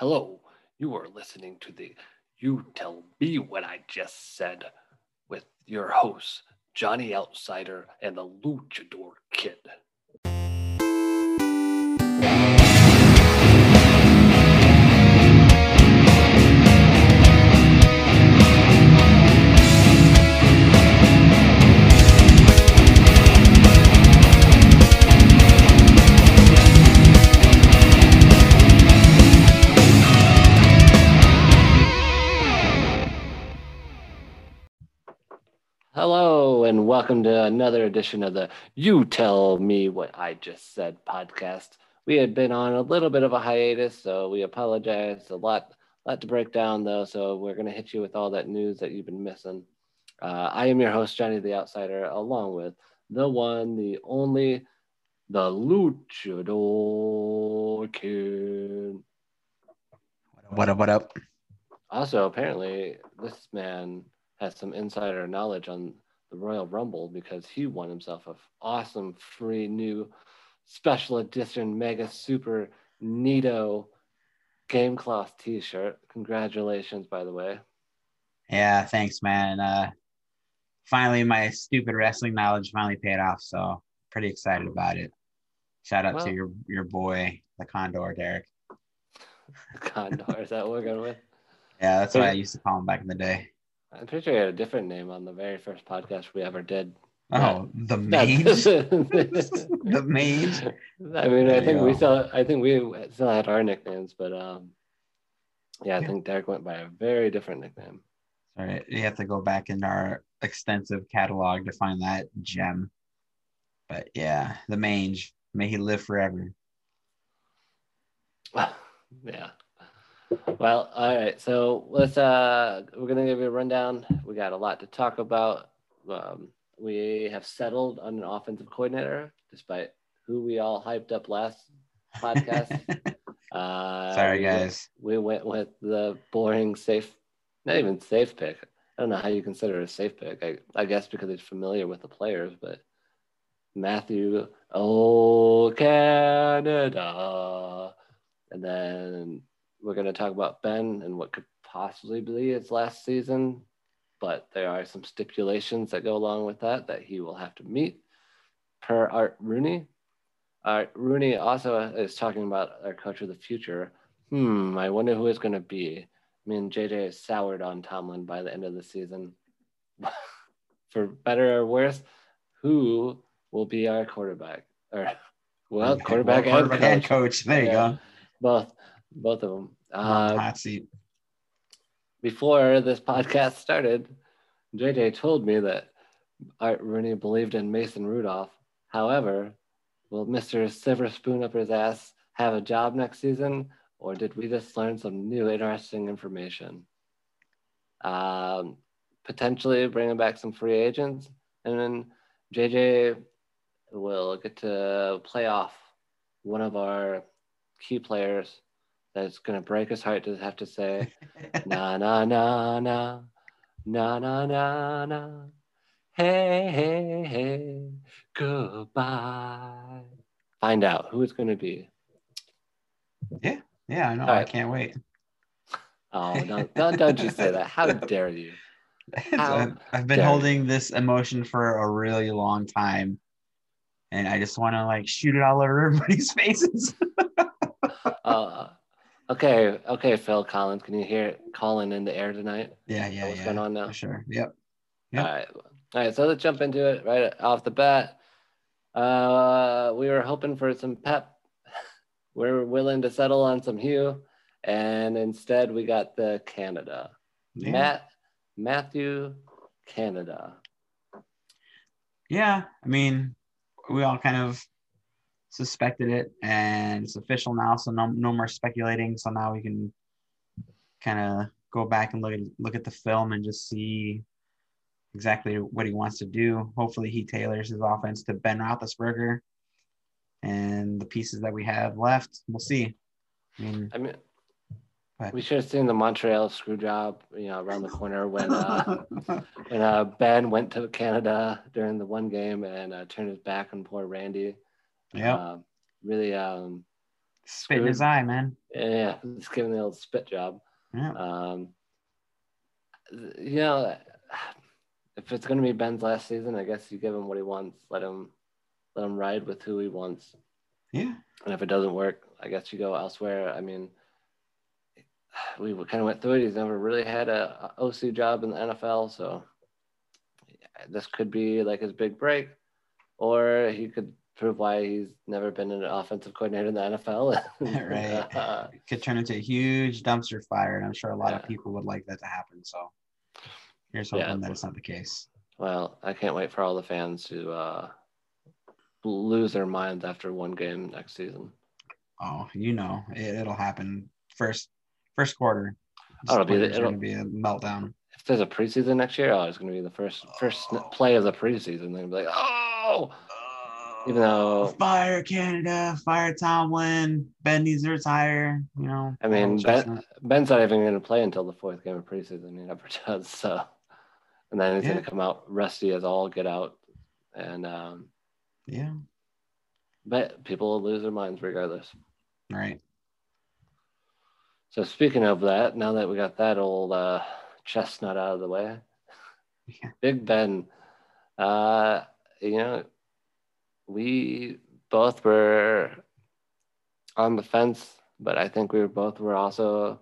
Hello, you are listening to the You Tell Me What I Just Said with your hosts, Johnny Outsider and the Luchador Kid. Hello, and welcome to another edition of the You Tell Me What I Just Said podcast. We had been on a little bit of a hiatus, so we apologize. A lot, lot to break down, though, so we're going to hit you with all that news that you've been missing. Uh, I am your host, Johnny the Outsider, along with the one, the only, the Luchador Kid. What up? What up? Also, apparently, this man has some insider knowledge on the Royal Rumble because he won himself a awesome free new special edition mega super neato game cloth t-shirt. Congratulations, by the way. Yeah, thanks, man. Uh, finally, my stupid wrestling knowledge finally paid off, so pretty excited about it. Shout out Well- to your your boy, the Condor, Derek. Condor, is that what we're going with? Yeah, that's what I used to call him back in the day. I'm pretty sure he had a different name on the very first podcast we ever did. Oh, the mage, the mage. I mean, There I think we still, I think we still had our nicknames, but um, yeah, I Yeah. think Derek went by a very different nickname. All right, you have to go back in our extensive catalog to find that gem. But yeah, the mange. May he live forever. yeah. Well, all right. So let's uh we're gonna give you a rundown. We got a lot to talk about. Um, we have settled on an offensive coordinator, despite who we all hyped up last podcast. Uh, Sorry, guys. We went with the boring safe, not even safe pick. I don't know how you consider it a safe pick. I, I guess because he's familiar with the players, but Matthew, oh Canada, and then we're going to talk about Ben and what could possibly be his last season, but there are some stipulations that go along with that that he will have to meet per Art Rooney. Art Rooney also is talking about our coach of the future. Hmm, I wonder who it's going to be. I mean, JJ is soured on Tomlin by the end of the season. For better or worse, who will be our quarterback? Or, well, quarterback, Well, and and coach. coach. There you go. Both, both of them. Uh, hot seat. before this podcast started, JJ told me that Art Rooney believed in Mason Rudolph. However, will Mr. Silver Spoon up his ass have a job next season, or did we just learn some new interesting information? Um, potentially bringing back some free agents, and then JJ will get to play off one of our key players that's going to break his heart to have to say, na na na na na na na na hey hey hey goodbye find out who it's going to be Yeah, yeah, I know. All I can't wait. oh don't, don't, don't you say that how dare you How I've, been you. holding this emotion for a really long time, and I just want to like shoot it all over everybody's faces. uh, okay okay phil collins can you hear it calling in the air tonight yeah, yeah, what's yeah. going on now? For sure. Yep. Yep. All right. All right. So let's jump into it right off the bat. Uh, we were hoping for some pep. We're willing to settle on some hue, and instead we got the Canada. Yeah. Matt Matthew Canada. Yeah, I mean, we all kind of suspected it, and it's official now, so no, no more speculating. So now we can kind of go back and look at look at the film and just see exactly what he wants to do. Hopefully, he tailors his offense to Ben Roethlisberger and the pieces that we have left. We'll see. I mean, I mean, we should have seen the Montreal screw job, you know, around the corner when uh, when uh, Ben went to Canada during the one game and uh, turned his back on poor Randy. Yeah, Uh, really, um, Spit in his eye, man. Yeah, just giving the old spit job. Yeah. Um, you know, if it's going to be Ben's last season, I guess you give him what he wants. Let him, let him ride with who he wants. Yeah. And if it doesn't work, I guess you go elsewhere. I mean, we kind of went through it. He's never really had a, a OC job in the NFL, so this could be like his big break, or he could prove why he's never been an offensive coordinator in the NFL. right. Uh, could turn into a huge dumpster fire, and I'm sure a lot yeah. of people would like that to happen. So here's hoping yeah. that it's not the case. Well, I can't wait for all the fans to uh, lose their minds after one game next season. Oh, you know, it, will happen first first quarter. Oh, it'll be, the, it'll be a meltdown. If there's a preseason next year, oh, it's going to be the first first oh. play of the preseason. They're going to be like, oh, even though fire Canada, fire Tomlin, Ben needs to retire. You know, I mean, ben, Ben's not even going to play until the fourth game of preseason. He never does. So, and then he's yeah. going to come out rusty as all get out, and um, yeah, but people will lose their minds regardless. Right. So speaking of that, now that we got that old uh, chestnut out of the way, yeah. Big Ben, uh, you know we both were on the fence, but I think we were both were also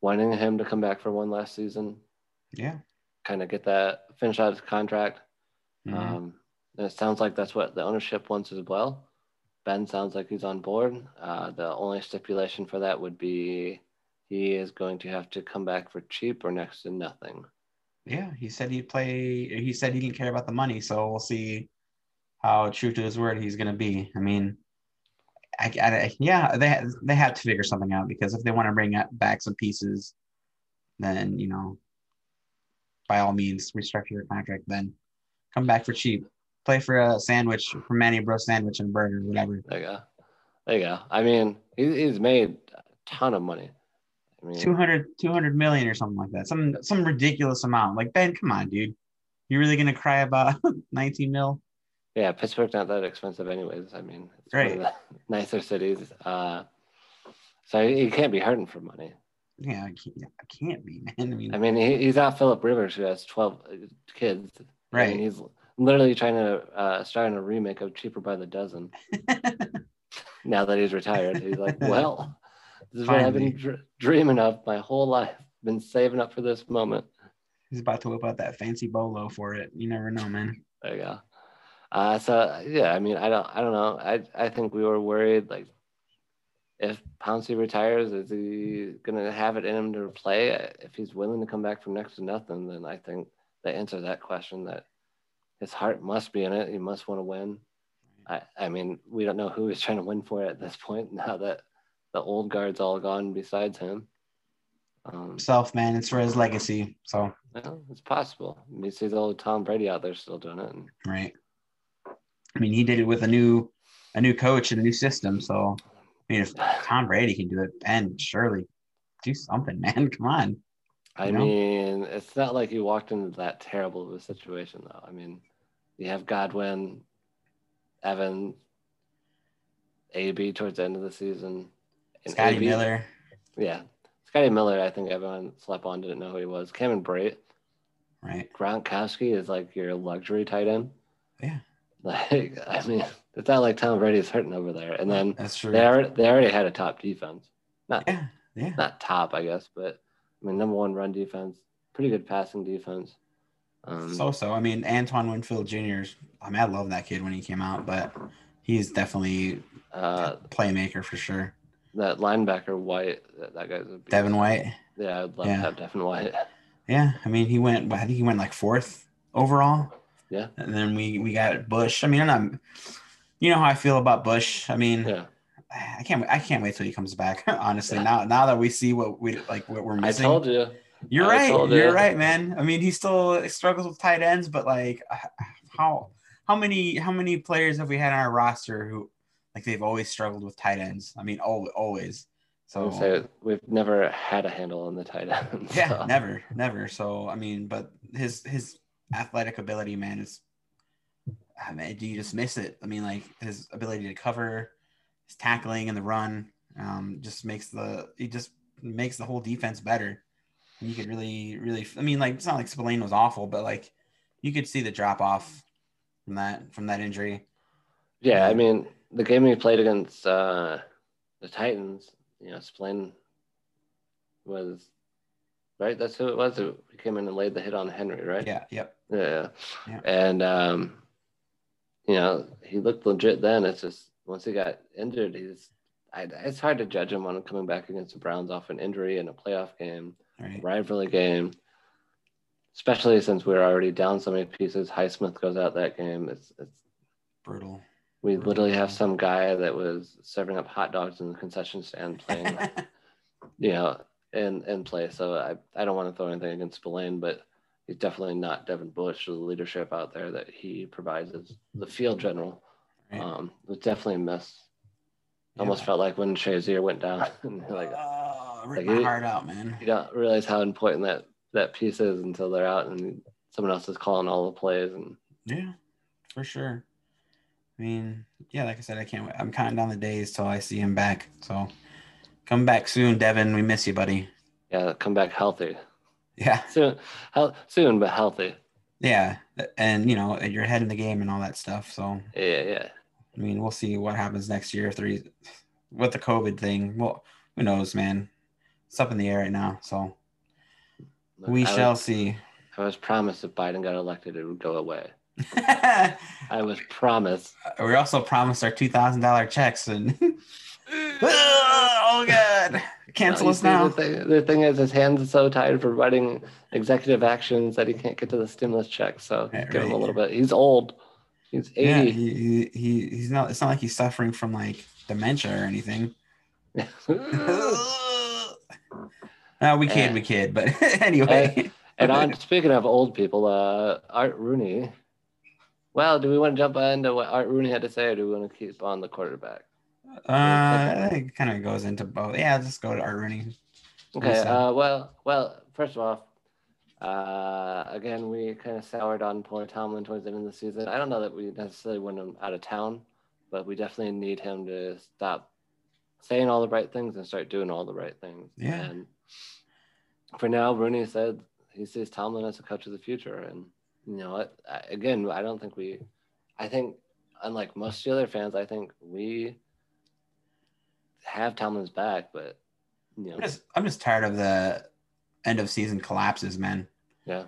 wanting him to come back for one last season. Yeah. Kind of get that finish out his contract. Mm-hmm. Um, and it sounds like that's what the ownership wants as well. Ben sounds like he's on board. Uh, the only stipulation for that would be he is going to have to come back for cheap or next to nothing. Yeah, he said he'd play. He said he didn't care about the money, so we'll see how true to his word he's going to be. I mean, I, I, yeah, they they have to figure something out because if they want to bring back some pieces, then you know, by all means, restructure your contract. Then come back for cheap. Play for a sandwich, for Manny Bros sandwich and burger, whatever. There you go. There you go. I mean, he, he's made a ton of money. I mean, 200, 200 million or something like that. Some some ridiculous amount. Like Ben, come on, dude. You really gonna cry about 19 mil? Yeah, Pittsburgh's not that expensive, anyways. I mean, it's right. one of the nicer cities. Uh, so he can't be hurting for money. Yeah, I can't, I can't be, man. I mean, I mean, he, he's not Philip Rivers, who has twelve kids. Right. He's literally trying to uh, start in a remake of Cheaper by the Dozen. now that he's retired, he's like, well, this is Finally. what I've been dr- dreaming of my whole life. Been saving up for this moment. He's about to whip out that fancy bolo for it. You never know, man. There you go. Uh, so yeah, I mean, I don't, I don't know. I, I think we were worried like if Pouncey retires, is he gonna have it in him to play? If he's willing to come back from next to nothing, then I think the answer to that question that his heart must be in it. He must want to win. I, I mean, we don't know who he's trying to win for at this point now that the old guard's all gone besides him. Um, Self man, it's for his legacy. So yeah, it's possible. You see the old Tom Brady out there still doing it. And, right. I mean, he did it with a new a new coach and a new system. So, I mean, if Tom Brady can do it, Ben surely do something, man. Come on. I know? mean, it's not like you walked into that terrible of a situation, though. I mean, you have Godwin, Evan, AB towards the end of the season, and Scotty AB, Miller. Yeah, Scotty Miller. I think everyone slept on, didn't know who he was. Cameron Brate. Right. Gronkowski is like your luxury tight end. Yeah. Like, I mean, it's not like Tom Brady's hurting over there. And then that's true. They already, they already had a top defense. Not yeah, yeah. Not top, I guess, but I mean, number one run defense, pretty good passing defense. Um, so so. I mean, Antoine Winfield Jr. I mean, I love that kid when he came out, but he's definitely uh, playmaker for sure. That linebacker White, that, that guy's a beast. Devin White. Yeah, I'd love yeah. to have Devin White. Yeah, I mean, he went. I think he went like fourth overall. Yeah. And then we we got Bush. I mean, I'm. You know how I feel about Bush. I mean, yeah. I can't. I can't wait till he comes back. Honestly, yeah. now now that we see what we like, what we're missing. I told you. You're I right. You're right, man. I mean, he still struggles with tight ends, but like, uh, how how many how many players have we had on our roster who like they've always struggled with tight ends? I mean, always. always. So say we've never had a handle on the tight end. So. Yeah, never, never. So I mean, but his his athletic ability, man, is I mean, do you just miss it? I mean, like his ability to cover, his tackling and the run. Um, just makes the he just makes the whole defense better. And you could really, really. I mean, like it's not like Spillane was awful, but like you could see the drop off from that from that injury. Yeah, I mean, the game he played against uh, the Titans, you know, Spillane was right. That's who it was. Who came in and laid the hit on Henry, right? Yeah. Yep. Yeah. Yeah. And um, you know, he looked legit then. It's just once he got injured, he's I, it's hard to judge him on coming back against the Browns off an injury in a playoff game, Right. rivalry game. Especially since we are already down so many pieces. Highsmith goes out that game. It's it's Brutal. we literally have some guy that was serving up hot dogs in the concession stand playing, you know, in in play. So I, I don't want to throw anything against Spillane, but he's definitely not Devin Bush, the leadership out there that he provides as the field general. Right. Um, it was definitely a miss. Almost felt like when Shazier went down, and like Oh, rip like my it- heart out, man. you don't realize how important that that piece is until they're out and someone else is calling all the plays. And Yeah, for sure. I mean, yeah, like I said, I can't. wait. I'm counting down the days till I see him back. So, come back soon, Devin. We miss you, buddy. yeah, come back healthy Yeah, soon, hel- soon but healthy. yeah, and you know, you're ahead in the game and all that stuff. So, Yeah, yeah. I mean, we'll see what happens next year is with the COVID thing. Well, who knows, man? It's up in the air right now. So Look, we I shall Was, see. I was promised if Biden got elected, it would go away. I was promised. We also promised our two thousand dollar checks and. oh god! Cancel You us now. The thing, the thing is, his hands are so tired for writing executive actions that he can't get to the stimulus check. So Right, give him a right. little bit. He's old. He's 80. he, he, he he's not. It's not like he's suffering from like dementia or anything. no, we kid, Eh. we kid. But anyway, and on speaking of old people, uh, Art Rooney. Well, do we want to jump into what Art Rooney had to say, or do we want to keep on the quarterback? Uh, it kind of goes into both. Yeah, let's go to Art Rooney. Okay. Uh, well, well. First of all, uh, again, we kind of soured on poor Tomlin towards the end of the season. I don't know that we necessarily want him out of town, but we definitely need him to stop saying all the right things and start doing all the right things. Yeah. And for now, Rooney said he sees Tomlin as a coach of the future, and you know what? Again, I don't think we. I think, unlike most Steeler fans, I think we have Tomlin's back, but you know, I'm just I'm just tired of the end of season collapses, man. yeah.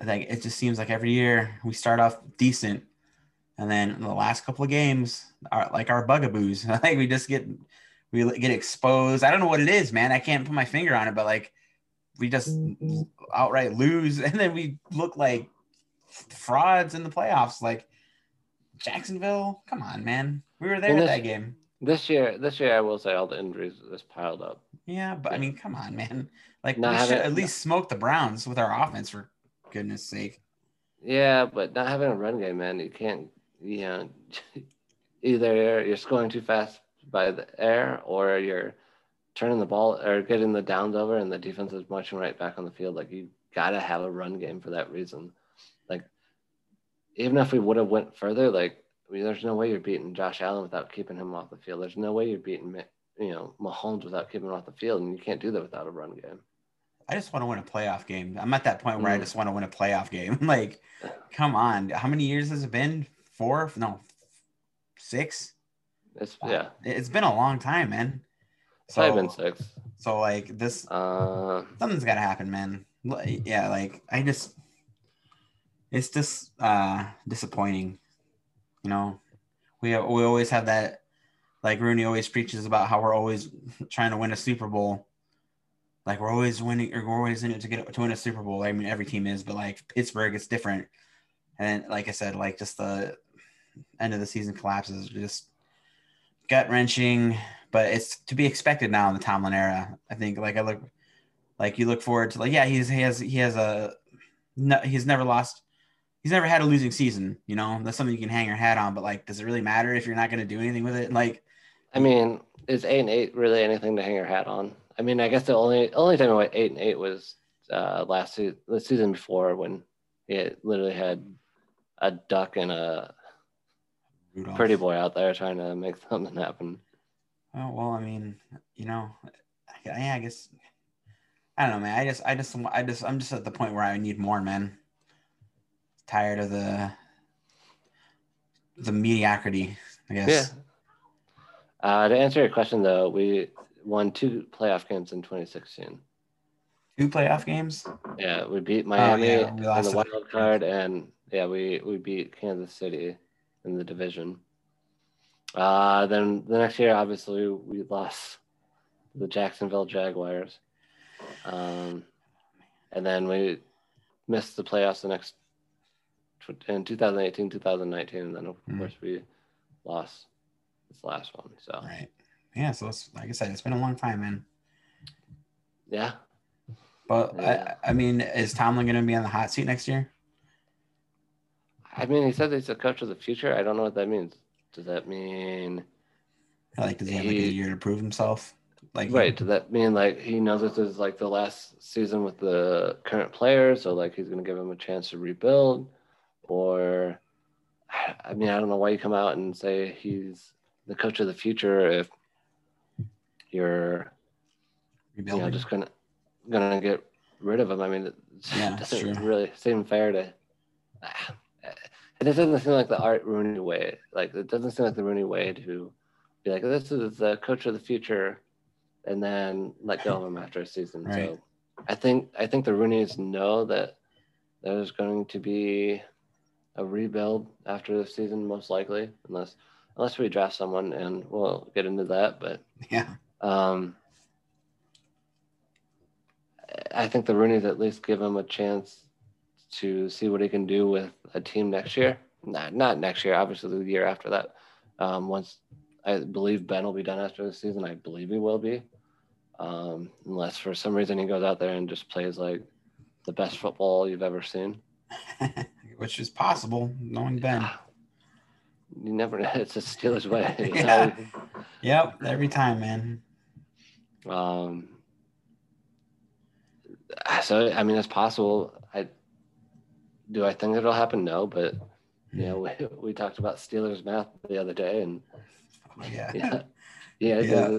I think it just seems like every year we start off decent, and then the last couple of games are like our bugaboos. I think we just get we get exposed. I don't know what it is, man. I can't put my finger on it, but like we just outright lose, and then we look like frauds in the playoffs. Like Jacksonville, come on, man. We were there at that game. This year, this year, I will say all the injuries just piled up. Yeah, but I mean, come on, man. Like Not we should at least smoke the Browns with our offense for goodness sake. Yeah, but not having a run game, man, you can't. You know, either you're scoring too fast by the air, or you're turning the ball or getting the downs over, and the defense is marching right back on the field. Like you gotta have a run game for that reason. Like even if we would have went further, like I mean, there's no way you're beating Josh Allen without keeping him off the field. There's no way you're beating you know Mahomes without keeping him off the field, and you can't do that without a run game. I just want to win a playoff game. I'm at that point where I Mm. just want to win a playoff game. like, come on. How many years has it been? Four? No, six? It's yeah, It's been a long time, man. it's So, probably been six. so like this, Uh, something's got to happen, man. Yeah, like I just, it's just uh disappointing. You know, we we always have that. Like Rooney always preaches about how we're always trying to win a Super Bowl. Like we're always winning, or we're always in it to get to win a Super Bowl. I mean, every team is, but like Pittsburgh, it's different. And like I said, like just the end of the season collapses, just gut wrenching. But it's to be expected now in the Tomlin era. I think. Like I look, like you look forward to like yeah, he's he has he has a no, he's never lost. He's never had a losing season. You know, that's something you can hang your hat on. But like, does it really matter if you're not going to do anything with it? Like, I mean, is eight and eight really anything to hang your hat on? I mean, I guess the only only time I went eight and eight was uh, last season, the season before when it literally had a duck and a Rudolph. pretty boy out there trying to make something happen. Oh well, I mean, you know, yeah, I guess I don't know, man. I just, I just, I just, I'm just at the point where I need more, man. Tired of the the mediocrity, I guess. Yeah. Uh, to answer your question, though, we won two playoff games in 2016. Two playoff games. Yeah, we beat Miami Oh, yeah, we in lost the wild card, and yeah, we we beat Kansas City in the division. Uh, then the next year, obviously, we lost the Jacksonville Jaguars, um, and then we missed the playoffs the next in 2018, 2019, and then of Mhm. course we lost this last one. So Right. Yeah. So it's like I said, it's been a long time, man. yeah, But Yeah. I, I mean, is Tomlin going to be on the hot seat next year? I mean, he said he's a coach of the future. I don't know what that means. Does that mean Like, does he have like a year to prove himself? Like, right? Does that mean like he knows this is like the last season with the current players, so like he's gonna give him a chance to rebuild, or I mean, I don't know why you come out and say he's the coach of the future if you're you know just gonna gonna get rid of him. I mean, it Yeah, doesn't true. really seem fair to. It doesn't seem like the Art Rooney way. Like it doesn't seem like the Rooney way to be like this is the coach of the future, and then let go of him after a season. Right. So I think I think the Rooneys know that there's going to be a rebuild after the season, most likely, unless unless we draft someone, and we'll get into that. But yeah. um, I think the Rooney's at least give him a chance to see what he can do with a team next year. Not not next year, obviously the year after that. Um, once I believe Ben will be done after the season, I believe he will be. Um, unless for some reason he goes out there and just plays like the best football you've ever seen. Which is possible, knowing Ben. You never. Know. It's a Steelers way. know? Yeah. Yep. Every time, man. Um, so I mean, it's possible. I do. I think it'll happen. No, but you know, we, we talked about Steelers math the other day, and Oh, yeah. yeah, yeah, Yeah.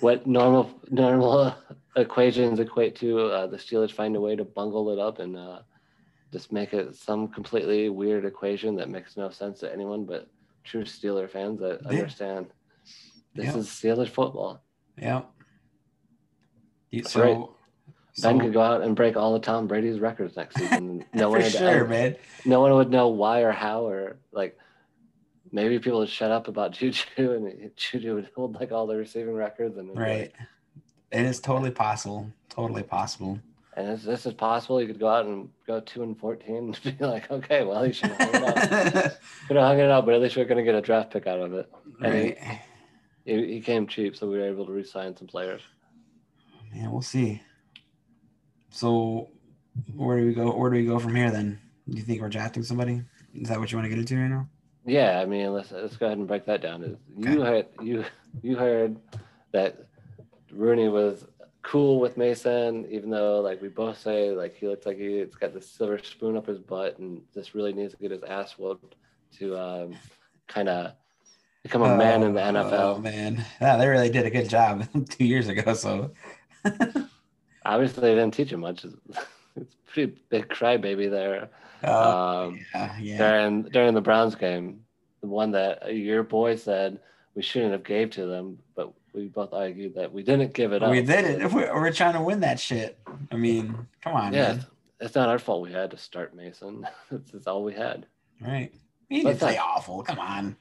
what normal normal equations equate to. Uh, the Steelers find a way to bungle it up and uh, just make it some completely weird equation that makes no sense to anyone but true Steeler fans that Yeah. understand. This Yeah. is Steelers football. Yeah. That's So, right. so Ben could go out and break all of Tom Brady's records next season. No one would sure, man. no one would know why or how or like maybe people would shut up about Juju and Juju would hold like all the receiving records and Right. like- It is totally possible. Totally possible. And if this is possible, you could go out and go two and fourteen and be like, okay, well you should have hung it out. Could have hung it out, but at least we're gonna get a draft pick out of it. And he- right. He, he came cheap, so we were able to re-sign some players. Yeah, we'll see. So, where do we go? Where do we go from here? Then, do you think we're drafting somebody? Is that what you want to get into right now? Yeah, I mean, let's let's go ahead and break that down. You heard you you heard that Rooney was cool with Mason, even though like we both say like he looks like he's got the silver spoon up his butt and just really needs to get his ass whooped to um, kind of become a man in the NFL. Oh, man, yeah, they really did a good job two years ago. So, Obviously, they didn't teach him much. It's pretty big crybaby there. uh, Um, yeah, yeah, during during the Browns game, the one that your boy said we shouldn't have gave to them, but we both argued that we didn't give it up. we did it. We're, we're trying to win that shit. I mean, come on, Yeah, man. it's, not our fault. We had to start Mason. That's all we had. Right? He didn't play awful. Come on,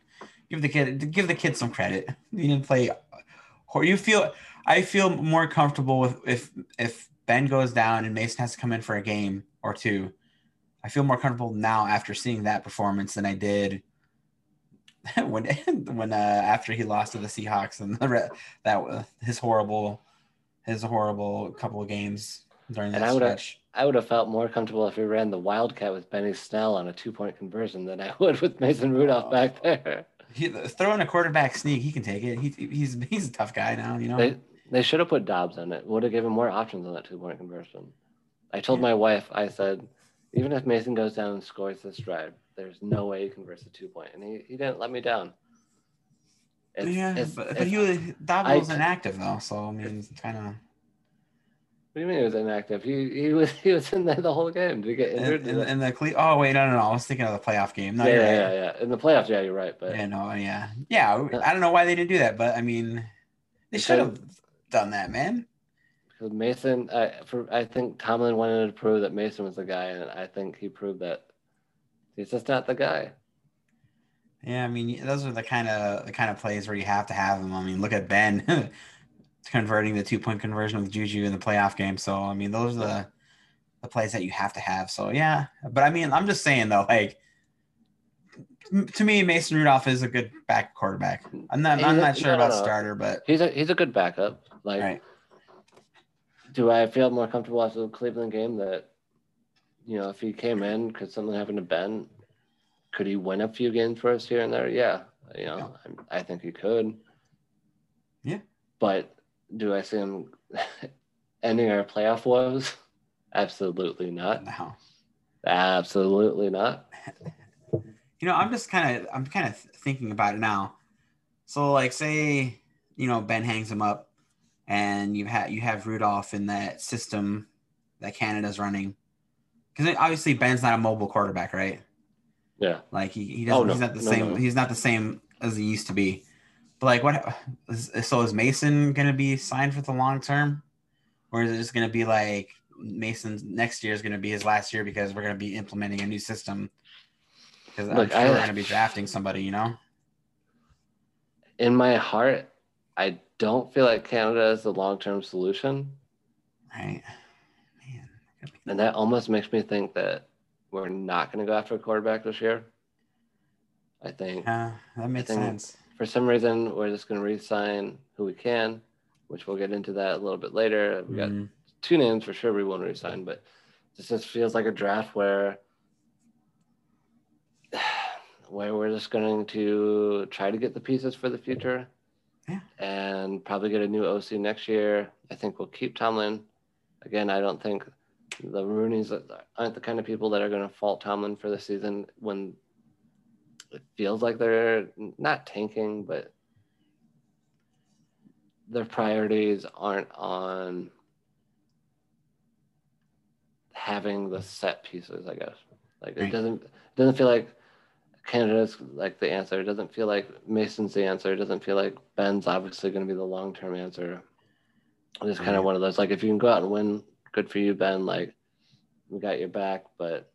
give the kid give the kid some credit. He didn't play. Or you feel? I feel more comfortable with if if Ben goes down and Mason has to come in for a game or two. I feel more comfortable now after seeing that performance than I did when when uh, after he lost to the Seahawks and the re- that was his horrible his horrible couple of games during And that I would've- stretch. I would have felt more comfortable if we ran the Wildcat with Benny Snell on a two point conversion than I would with Mason Rudolph back there. He, throwing a quarterback sneak, he can take it. He, he's he's a tough guy now, you know. They they should have put Dobbs on it. Would have given more options on that two point conversion. I told Yeah. my wife, I said, even if Mason goes down and scores this drive, there's no way he converts a two point, and he, he didn't let me down. It's, yeah, it's, but, but he was I- was inactive though, so I mean, kind of. what do you mean he was inactive? He he was he was in there the whole game. Did he get In, injured? in, in the Cle- oh wait, no, no, no. I was thinking of the playoff game. No, yeah, yeah, right. yeah, yeah. In the playoffs, yeah, you're right. But Yeah, no, yeah, yeah. I don't know why they didn't do that, but I mean, they should have done that, man. Because Mason, I for I think Tomlin wanted to prove that Mason was the guy, and I think he proved that he's just not the guy. Yeah, I mean, those are the kind of the kind of plays where you have to have them. I mean, look at Ben converting the two point conversion with Juju in the playoff game. So I mean, those are the the plays that you have to have. So yeah, but I mean, I'm just saying though, like to me, Mason Rudolph is a good back quarterback. I'm not I'm a- not sure no, about no. starter, but He's a he's a good backup. Like, right, do I feel more comfortable after the Cleveland game that you know if he came in, could something happen to Ben? Could he win a few games for us here and there? Yeah, you know, I, I think he could. Yeah. But do I see him ending our playoff woes? Absolutely not. no. Absolutely not. You know, I'm just kind of I'm kind of thinking about it now. So like say, you know, Ben hangs him up and you have had you have Rudolph in that system that Canada's running. Cuz obviously Ben's not a mobile quarterback, right? Yeah. Like he, he oh, doesn't Oh, no. he's not the No, same no. he's not the same as he used to be. But like what is, so is Mason going to be signed for the long term or is it just going to be like Mason's next year is going to be his last year because we're going to be implementing a new system because I'm sure I- we're going to be drafting somebody, you know? In my heart, I don't feel like Canada is the long term solution. Right. Man. And that almost makes me think that we're not going to go after a quarterback this year. I think Yeah, that makes sense. for some reason we're just going to re-sign who we can, which we'll get into that a little bit later. We got Mm, two names for sure we won't re-sign, but this just feels like a draft where where we're just going to try to get the pieces for the future. Yeah. And probably get a new OC next year. I think we'll keep Tomlin. Again, I don't think the Rooney's aren't the kind of people that are going to fault Tomlin for the season when it feels like they're not tanking, but their priorities aren't on having the set pieces, I guess. Like it doesn't it doesn't feel like Canada's like the answer. It doesn't feel like Mason's the answer. It doesn't feel like Ben's obviously going to be the long term answer. It's kind of one of those like if you can go out and win, good for you, Ben. Like we got your back, but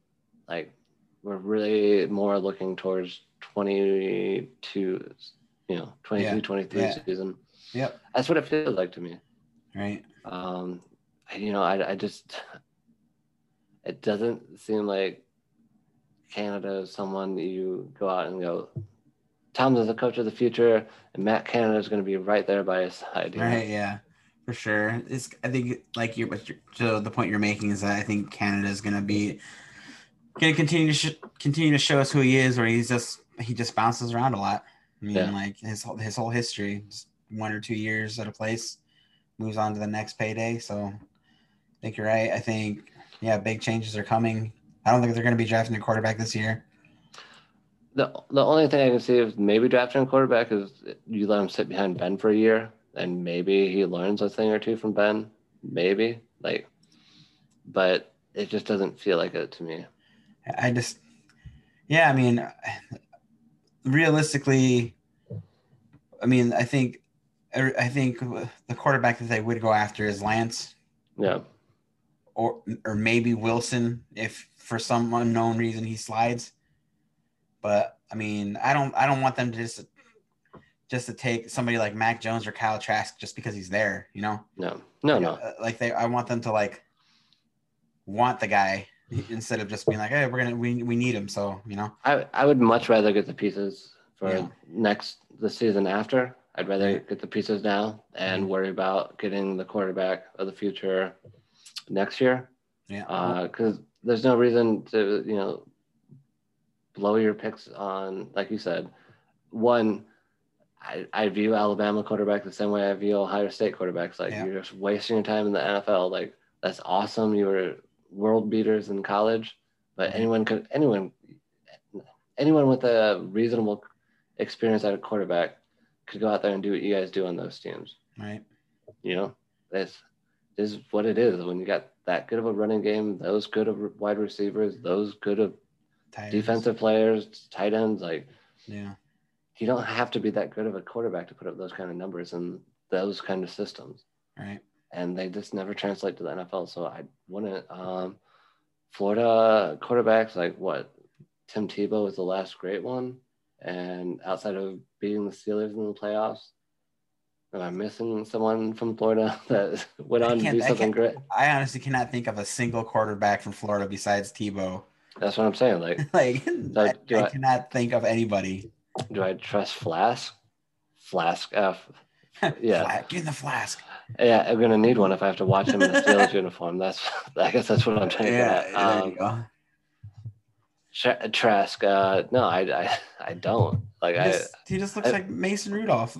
like we're really more looking towards 22, you know, 22, Yeah. 23 Yeah. season. Yep. That's what it feels like to me. Right. Um, you know, I, I just, it doesn't seem like Canada is someone you go out and go, Tom's is the coach of the future, and Matt Canada is going to be right there by his side. you know? Right. Yeah. For sure. It's. I think like you're. But you're so the point you're making is that I think Canada is going to be going to continue to sh- continue to show us who he is, or he's just he just bounces around a lot. I mean, Yeah. like his whole his whole history, just one or two years at a place, moves on to the next payday. So I think you're right. I think yeah, big changes are coming. I don't think they're going to be drafting a quarterback this year. The, the only thing I can see of maybe drafting a quarterback is you let him sit behind Ben for a year, and maybe he learns a thing or two from Ben. Maybe. Like, but it just doesn't feel like it to me. I just, yeah, I mean, realistically, I mean, I think, I think the quarterback that they would go after is Lance Yeah. or or maybe Wilson if for some unknown reason he slides. But I mean, I don't, I don't want them to just just to take somebody like Mac Jones or Kyle Trask just because he's there, you know? No. No, no. Uh, Like they, I want them to like want the guy instead of just being like, hey, we're gonna, we, we need him, so you know. I, I would much rather get the pieces for Yeah. next the season after. I'd rather Yeah. get the pieces now and Mhm. worry about getting the quarterback of the future next year. Yeah. Because there's no reason to you know blow your picks on like you said. One, I, I view Alabama quarterback the same way I view Ohio State quarterbacks. Like Yeah. you're just wasting your time in the NFL. Like that's awesome. You were world beaters in college, but Mhm. anyone could anyone anyone with a reasonable experience at a quarterback could go out there and do what you guys do on those teams. Right. You know, this is what it is when you got that good of a running game, those good of wide receivers, those good of Tight ends. defensive players, tight ends. Like Yeah. you don't have to be that good of a quarterback to put up those kind of numbers in those kind of systems. Right. and they just never translate to the NFL. So I wouldn't. Um, Florida quarterbacks like what? Tim Tebow was the last great one, and outside of beating the Steelers in the playoffs, am I missing someone from Florida that went on to do something can't- great? I honestly cannot think of a single quarterback from Florida besides Tebow. That's what I'm saying. Like, Like, I, I I- cannot think of anybody. do I trust Flask? Flask F. Yeah. Give him the flask. Yeah, I'm gonna need one if I have to watch him in the Steelers uniform. That's I guess that's what I'm trying to Yeah, get at. there Um, you go. Tra- Trask, uh, no, I, I, I don't like. He I, just, he just looks I- like Mason Rudolph.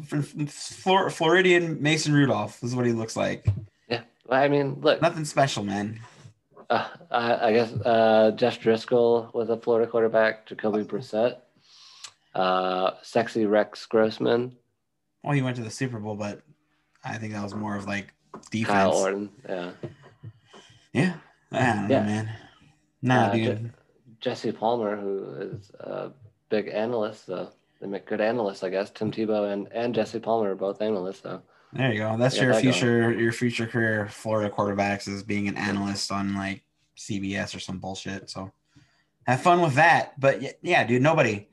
Flor- Floridian Mason Rudolph is what he looks like. yeah, I mean, look, Nothing special, man. uh, I, I guess uh, Jeff Driscoll was a Florida quarterback. Jacoby Brissett, uh, sexy Rex Grossman, Well, he went to the Super Bowl, but I think that was more of like defense. Kyle Orton, yeah, Yeah. I don't know, man. Nah, Uh, dude. Jesse Palmer, who is a big analyst. So they make good analysts, I guess. Tim Tebow and and Jesse Palmer are both analysts. So There you go. That's Yeah, your that future. Your future career, Florida quarterbacks, is being an analyst on like CBS or some bullshit. So have fun with that. But yeah, dude, nobody.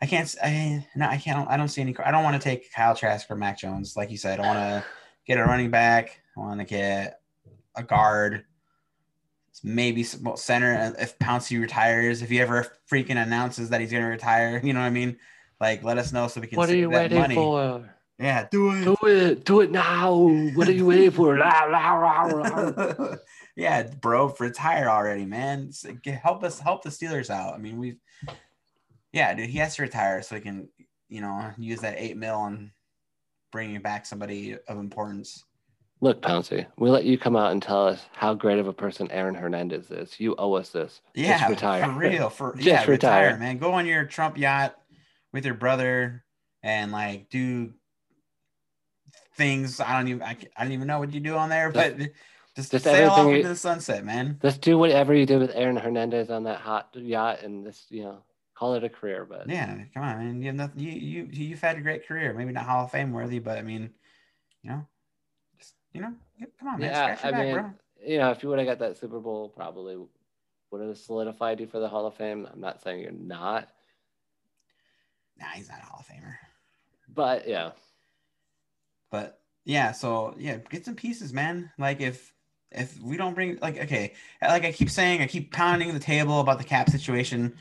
I can't. I no, I can't. I don't see any. I don't want to take Kyle Trask or Mac Jones, like you said. I want to get a running back. I want to get a guard. Maybe center uh, if Pouncey retires. If he ever freaking announces that he's going to retire, you know what I mean? Like, let us know so we can. what are you waiting money. for? Yeah, do it. Do it, do it now. What are you waiting for? La, la, la, la. yeah, bro, retire already, man. Help us, help the Steelers out. I mean, we've, yeah, dude, he has to retire so he can, you know, use that eight mil on bringing back somebody of importance. Look, Pouncey, we let you come out and tell us how great of a person Aaron Hernandez is. You owe us this. Yeah, Just retire. for real, for Just yeah, retire, retire. man. Go on your Trump yacht with your brother and like do things. I don't even, I, I don't even know what you do on there, but just, just sail off into the sunset, man. Just do whatever you did with Aaron Hernandez on that hot yacht and just, you know, call it a career. But Yeah, come on, man. You have nothing. You you you've had a great career. Maybe not Hall of Fame worthy, but I mean, you know, you know, come on, man. yeah, I back, mean, bro. you know, if you would have got that Super Bowl, probably would have solidified you for the Hall of Fame. I'm not saying you're not, Nah, he's not a Hall of Famer. but yeah, But yeah, so yeah, get some pieces, man. Like if if we don't bring like okay, like I keep saying, I keep pounding the table about the cap situation.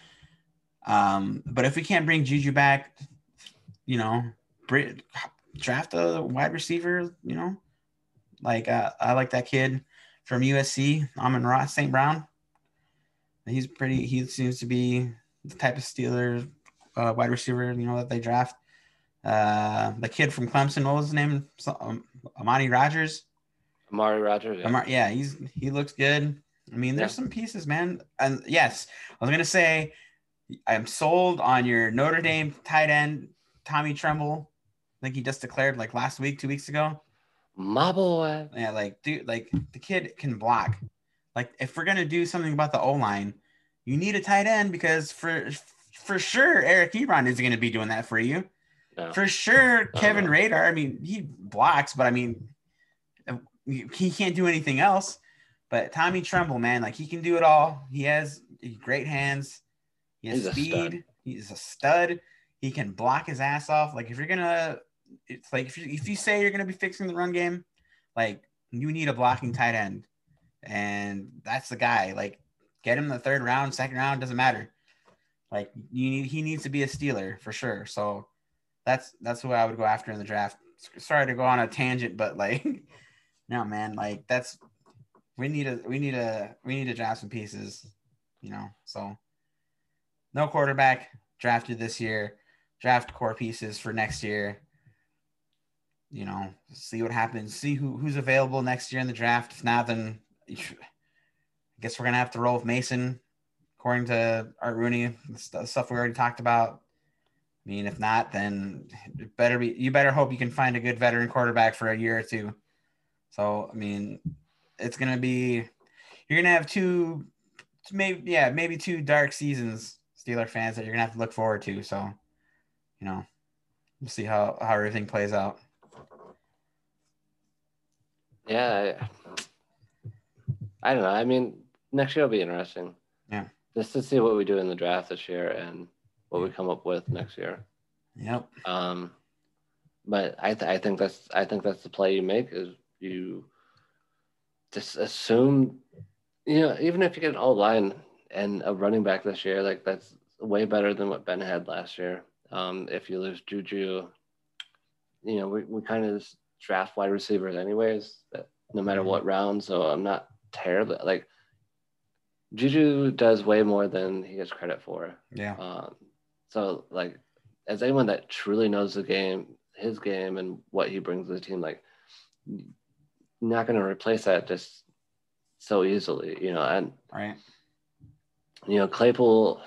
Um, but if we can't bring Juju back, you know, draft a wide receiver. You know, like uh, I like that kid from USC, Amon-Ra St. Brown. He's pretty. He seems to be the type of Steeler uh, wide receiver, you know, that they draft. Uh, the kid from Clemson, what was his name? Um, Amani Rodgers. Amari Rodgers. Yeah. Amar- yeah, he's he looks good. I mean, there's Yeah. some pieces, man. And yes, I was gonna say, I'm sold on your Notre Dame tight end Tommy Tremble. I think he just declared like last week, two weeks ago. My boy. Yeah, like dude, like the kid can block. Like if we're gonna do something about the O line, you need a tight end because for for sure Eric Ebron isn't gonna be doing that for you. No. For sure, Kevin no. Rader. I mean, he blocks, but I mean, he can't do anything else. But Tommy Tremble, man, like he can do it all. He has great hands. He has He's speed. stud. He's a stud. He can block his ass off. Like if you're gonna, it's like if you if you say you're gonna be fixing the run game, like you need a blocking tight end, and that's the guy. Like get him the third round, second round doesn't matter. Like you need he needs to be a Steeler for sure. So that's that's who I would go after in the draft. Sorry to go on a tangent, but like no man, like that's we need a we need a we need to draft some pieces, you know. So no quarterback drafted this year. Draft core pieces for next year. You know, see what happens. See who who's available next year in the draft. If not, then I guess we're gonna have to roll with Mason, according to Art Rooney. The stuff we already talked about. I mean, if not, then better be you better hope you can find a good veteran quarterback for a year or two. So I mean, it's gonna be you're gonna have two maybe yeah, maybe two dark seasons, Steeler fans, that you're gonna have to look forward to. So, you know, we'll see how, how everything plays out. Yeah, I, I don't know. I mean, next year will be interesting. Yeah. Just to see what we do in the draft this year and what we come up with next year. Yep. Um, but I, th- I think that's I think that's the play you make is you just assume, you know, even if you get an old line and a running back this year, like that's way better than what Ben had last year. Um, if you lose Juju, you know, we, we kind of draft wide receivers anyways, no matter what round. So I'm not terribly like Juju does way more than he gets credit for. Yeah. Um, so like as anyone that truly knows the game, his game and what he brings to the team, like not going to replace that just so easily, you know, and Right. you know, Claypool,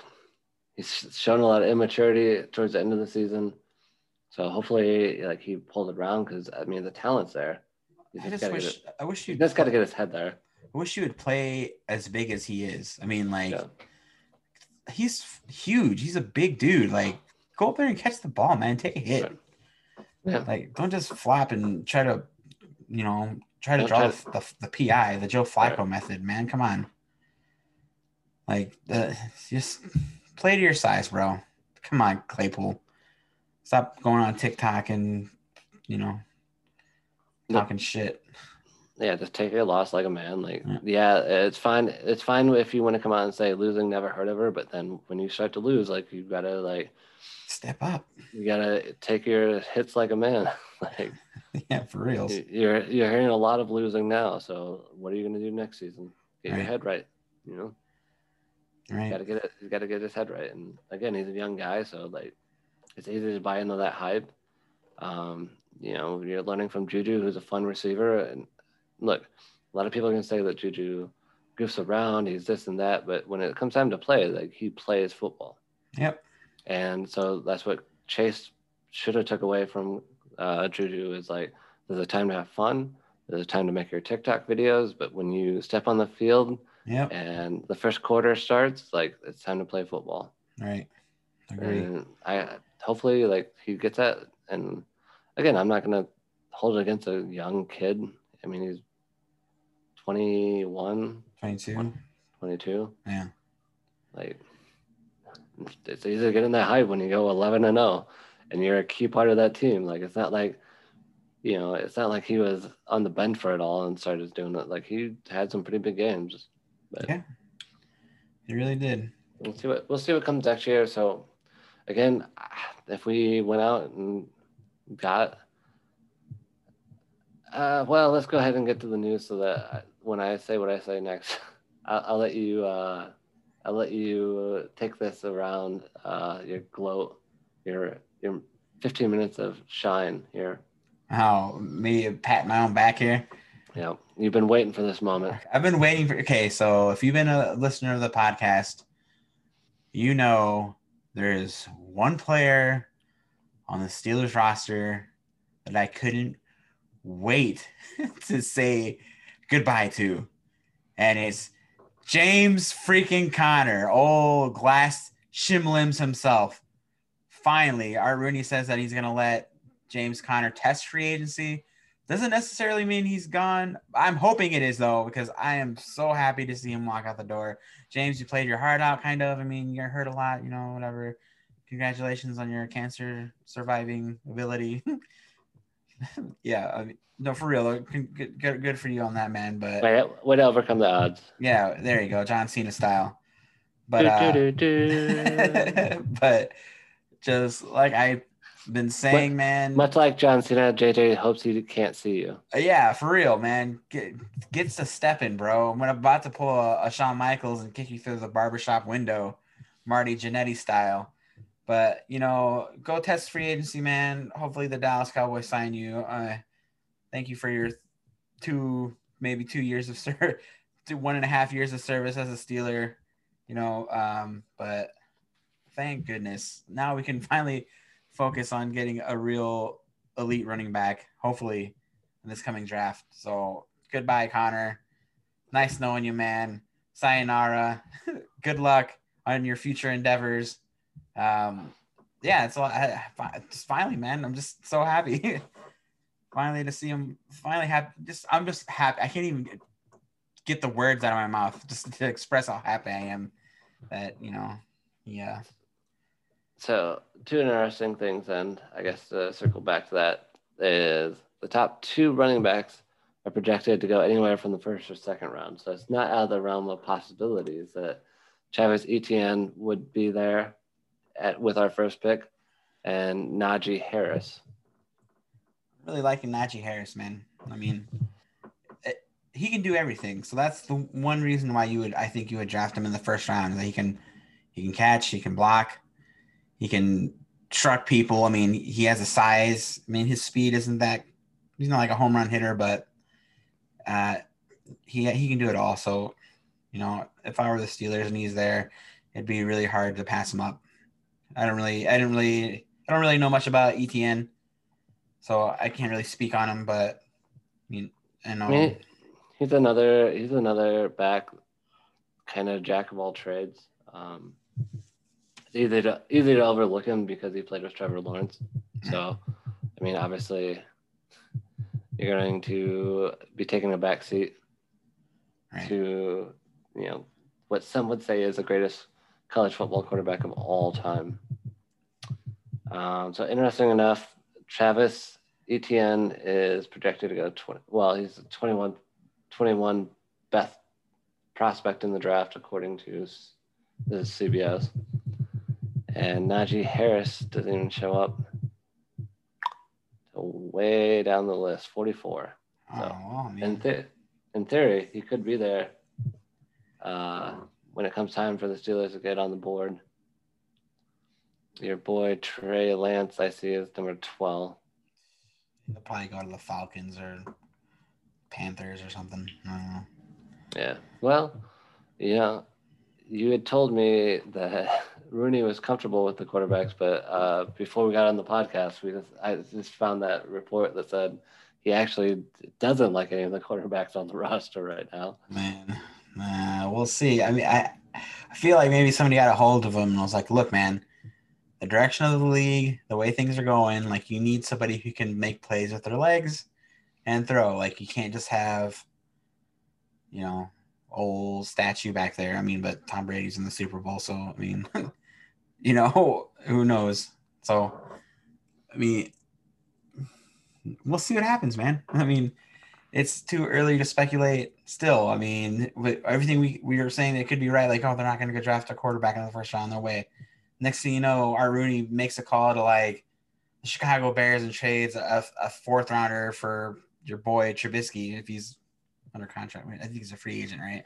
he's shown a lot of immaturity towards the end of the season. So hopefully, like he pulled it around because I mean the talent's there. He's I just just wish. I wish you just got to get his head there. I wish you would play as big as he is. I mean, like Yeah. he's huge. He's a big dude. Like go up there and catch the ball, man. Take a hit. Yeah. Like don't just flop and try to, you know, try to Don't draw try the, the, the PI, the Joe Flacco Right. method, man. Come on. Like the just play to your size, bro. Come on, Claypool. Stop going on TikTok and you know No. talking shit. Yeah, just take your loss like a man. Like, Yeah. yeah, it's fine. It's fine if you want to come out and say losing never hurt ever, but then when you start to lose, like you gotta like Step up. you gotta take your hits like a man. like Yeah, for real. you- you're you're hearing a lot of losing now. So what are you gonna do next season? Get your head right. You know, Right. gotta get it. He's gotta get his head right. And again, he's a young guy, so like it's easy to buy into that hype. Um, you know, you're learning from Juju, who's a fun receiver. And look, a lot of people are gonna say that Juju goofs around, he's this and that, but when it comes time to play, like he plays football. Yep. And so that's what Chase should have took away from uh, Juju is like, there's a time to have fun. There's a time to make your TikTok videos, but when you step on the field Yep. and the first quarter starts, like it's time to play football. Right. Agree. And I hopefully like he gets that. And again, I'm not gonna hold it against a young kid. I mean, he's 21, 22. 22. Yeah. Like it's easy to get in that hype when you go 11 and 0 and you're a key part of that team. Like it's not like you know, it's not like he was on the bench for it all and started doing it. Like he had some pretty big games. But Yeah. He really did. we'll see what we'll see what comes next year. So again, if we went out and got uh, well, let's go ahead and get to the news so that when I say what I say next, I'll, I'll let you uh, I'll let you take this around uh, your gloat, your your 15 minutes of shine here. How me pat my own back here. Know, you've been waiting for this moment. I've been waiting for. Okay, so if you've been a listener of the podcast, you know there's one player on the Steelers roster that I couldn't wait to say goodbye to, and it's James freaking Connor, old oh, glass shimlims himself. Finally, Art Rooney says that he's gonna let James Conner test free agency. Doesn't necessarily mean he's gone. I'm hoping it is though, because I am so happy to see him walk out the door. James, you played your heart out, kind of. I mean, you're hurt a lot, you know, whatever. Congratulations on your cancer surviving ability. yeah, I mean, no, for real. Good, good, good for you on that, man. But Way, way to overcome the odds. yeah, there you go, John Cena style. But uh, but just like I've been saying, man. Much like John Cena, JJ hopes he can't see you. Uh, Yeah, for real, man. Get, gets to stepping, bro. I'm about to pull a, a Shawn Michaels and kick you through the barbershop window, Marty Jannetty style. But you know, go test free agency, man. Hopefully, the Dallas Cowboys sign you. Uh, thank you for your two, maybe two years of service, two one and a half years of service as a Steeler. You know, um, but thank goodness now we can finally focus on getting a real elite running back, hopefully, in this coming draft. So goodbye, Conner. Nice knowing you, man. Sayonara. Good luck on your future endeavors. Um, yeah, it's I, just finally, man. I'm just so happy. finally to see him. Finally, happy. Just I'm just happy. I can't even get the words out of my mouth just to express how happy I am that you know. Yeah. So two interesting things, and I guess to circle back to that is the top two running backs are projected to go anywhere from the first or second round. So it's not out of the realm of possibilities that Travis Etienne would be there at with our first pick and Najee Harris. Really liking Najee Harris, man. I mean, it, he can do everything. So that's the one reason why you would, I think, you would draft him in the first round. That he can, he can catch, he can block, he can truck people. I mean, he has a size. I mean, his speed isn't that. He's not like a home run hitter, but uh, he he can do it all. So, you know, if I were the Steelers and he's there, it'd be really hard to pass him up. I don't really, I don't really, I don't really know much about Etienne, so I can't really speak on him. But I mean, I know I mean, he's another, he's another back, kind of jack of all trades. Um, easy to easy to overlook him because he played with Trevor Lawrence. So, I mean, obviously, you're going to be taking a back seat right. to, you know, what some would say is the greatest college football quarterback of all time. Um, so interesting enough, Travis Etienne is projected to go 20. Well, he's 21, 21 best prospect in the draft according to the CBS. And Najee Harris doesn't even show up way down the list, 44. So oh, in, th- in theory, he could be there uh, when it comes time for the Steelers to get on the board. Your boy Trey Lance, I see, is number 12. He'll probably go to the Falcons or Panthers or something. Yeah. Well, you know, you had told me that Rooney was comfortable with the quarterbacks, but uh, before we got on the podcast, we just I just found that report that said he actually doesn't like any of the quarterbacks on the roster right now. Man, uh, we'll see. I mean, I I feel like maybe somebody got a hold of him and was like, "Look, man, the direction of the league, the way things are going, like you need somebody who can make plays with their legs and throw. Like you can't just have, you know." old statue back there. I mean, but Tom Brady's in the Super Bowl, so I mean, you know, who knows? So, I mean, we'll see what happens, man. I mean, it's too early to speculate still. I mean, with everything we, we were saying, it could be right. Like, oh, they're not going to go draft a quarterback in the first round. No way. Next thing you know, Art Rooney makes a call to like the Chicago Bears and trades a, a fourth rounder for your boy Trubisky if he's under contract. I think he's a free agent, right?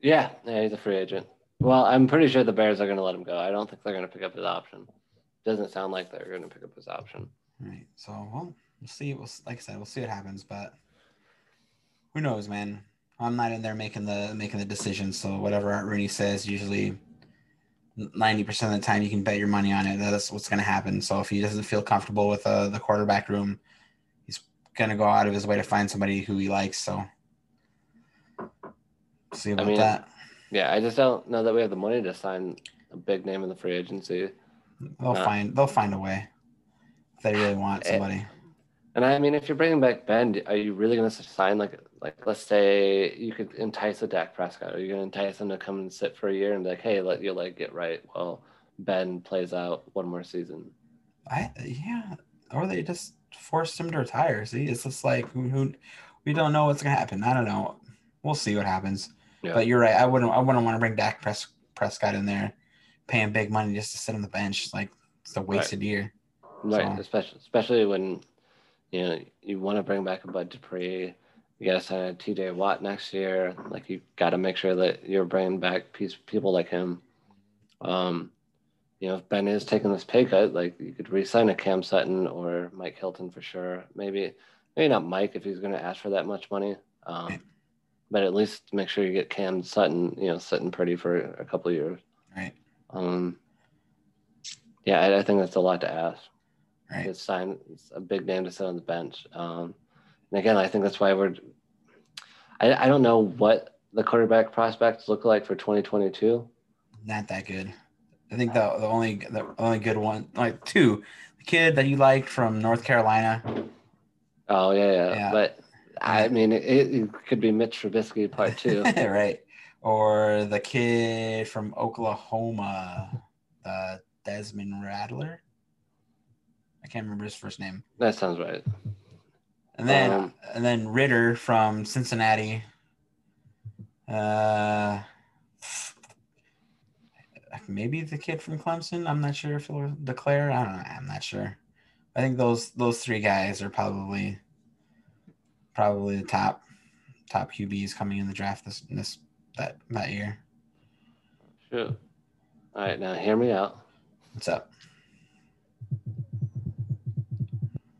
Yeah, yeah, he's a free agent. Well, I'm pretty sure the Bears are going to let him go. I don't think they're going to pick up his option. Doesn't sound like they're going to pick up his option. Right. So, well, we'll see. We'll, like I said, we'll see what happens. But who knows, man? I'm not in there making the making the decision. So whatever Art Rooney says, usually 90% of the time you can bet your money on it. That's what's going to happen. So if he doesn't feel comfortable with uh, the quarterback room, he's going to go out of his way to find somebody who he likes. So see about I mean, that. Yeah, I just don't know that we have the money to sign a big name in the free agency. They'll find they'll find a way if they really want eh, somebody. And I mean, if you're bringing back Ben, are you really going to sign like like let's say you could entice a Dak Prescott? Are you going to entice him to come and sit for a year and be like, hey, let your leg get right? while Ben plays out one more season. I yeah, or they just forced him to retire. See, it's just like who, who we don't know what's going to happen. I don't know. We'll see what happens. Yeah. But you're right. I wouldn't. I wouldn't want to bring Dak Pres- Prescott in there, paying big money just to sit on the bench. Like it's a wasted right. year. Right. So. Especially especially when you know you want to bring back a Bud Dupree. You got to sign a T.J. Watt next year. Like you got to make sure that you're bringing back piece, people like him. Um, you know, if Ben is taking this pay cut, like you could re-sign a Cam Sutton or Mike Hilton for sure. Maybe, maybe not Mike if he's going to ask for that much money. Um, but at least make sure you get Cam Sutton, you know, sitting pretty for a couple years. Right. Um, Yeah, I, I think that's a lot to ask. Right. It's sign it's a big name to sit on the bench. Um, and again, I think that's why we're. I, I don't know what the quarterback prospects look like for 2022. Not that good. I think the the only the only good one, like two, the kid that you liked from North Carolina. Oh yeah, yeah. Yeah. But I mean, it, it could be Mitch Trubisky part two. right. Or the kid from Oklahoma, uh, Desmond Rattler. I can't remember his first name. that sounds right. And then Um, and then Ridder from Cincinnati. Uh, maybe the kid from Clemson. I'm not sure if it was declare. I don't know. I'm not sure. I think those those three guys are probably probably the top top QBs coming in the draft this this that that year. Sure. All right, now hear me out. What's up?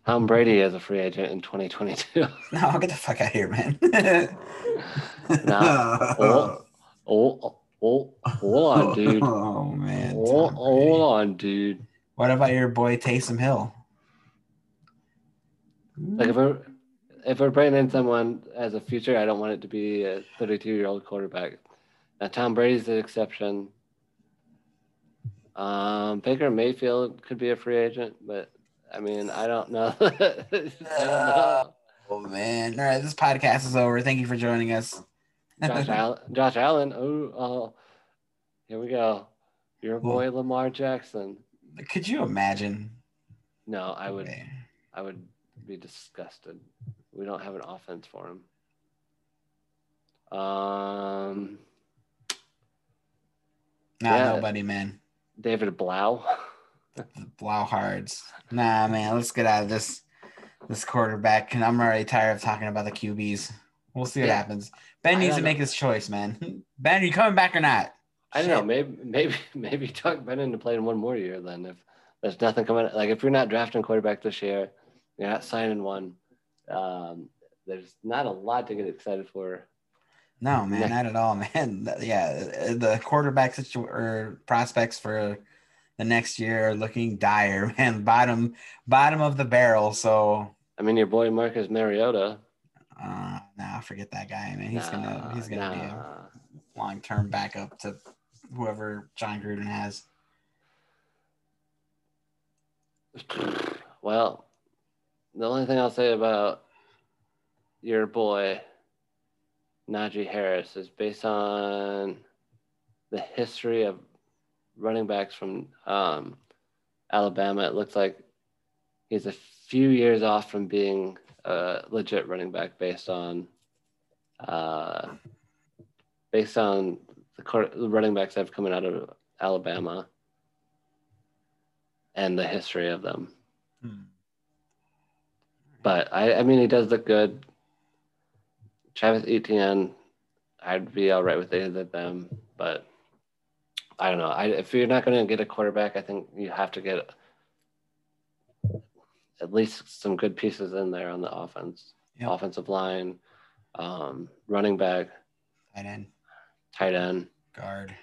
Tom Brady is a free agent in 2022. No, I'll get the fuck out of here, man. No. Oh, oh, oh, hold on, dude. Oh man. Oh, hold on, dude. What about your boy Taysom Hill? Like if we're if we're bringing in someone as a future, I don't want it to be a 32 year old quarterback. Now Tom Brady's the exception. Um, Baker Mayfield could be a free agent, but I mean, I don't know. I don't know. Oh man! All right, this podcast is over. Thank you for joining us. Josh Allen. Josh Allen. Oh, oh, here we go. Your boy Lamar Jackson. Could you imagine? No, I would. Okay. I would be disgusted. We don't have an offense for him. Um, Nah, Yeah. nobody, man. David Blough. Blowhards. Nah, man. Let's get out of this this quarterback. And I'm already tired of talking about the QBs. We'll see what Yeah. happens. Ben needs to don't make his choice, man. Ben, are you coming back or not? I don't know. Maybe, maybe, maybe talk Ben into playing one more year. Then, if there's nothing coming, like if you're not drafting quarterback this year, you're not signing one. Um, there's not a lot to get excited for. No, man, Next- not at all, man. Yeah, the quarterback situ- or prospects for the next year are looking dire, man. Bottom, bottom of the barrel. So, I mean, your boy Marcus Mariota. uh, nah, forget that guy, man. He's gonna, he's gonna be a long-term backup to whoever Jon Gruden has. Well, the only thing I'll say about your boy Najee Harris is based on the history of running backs from um, Alabama. It looks like he's a few years off from being a legit running back based on uh, based on the, running backs that have coming out of Alabama and the history of them. But I, I mean, he does look good. Travis Etienne, I'd be all right with either of them, but I don't know. I, if you're not going to get a quarterback, I think you have to get at least some good pieces in there on the offense, Yep. offensive line, um, running back, Tight end, tight end. guard,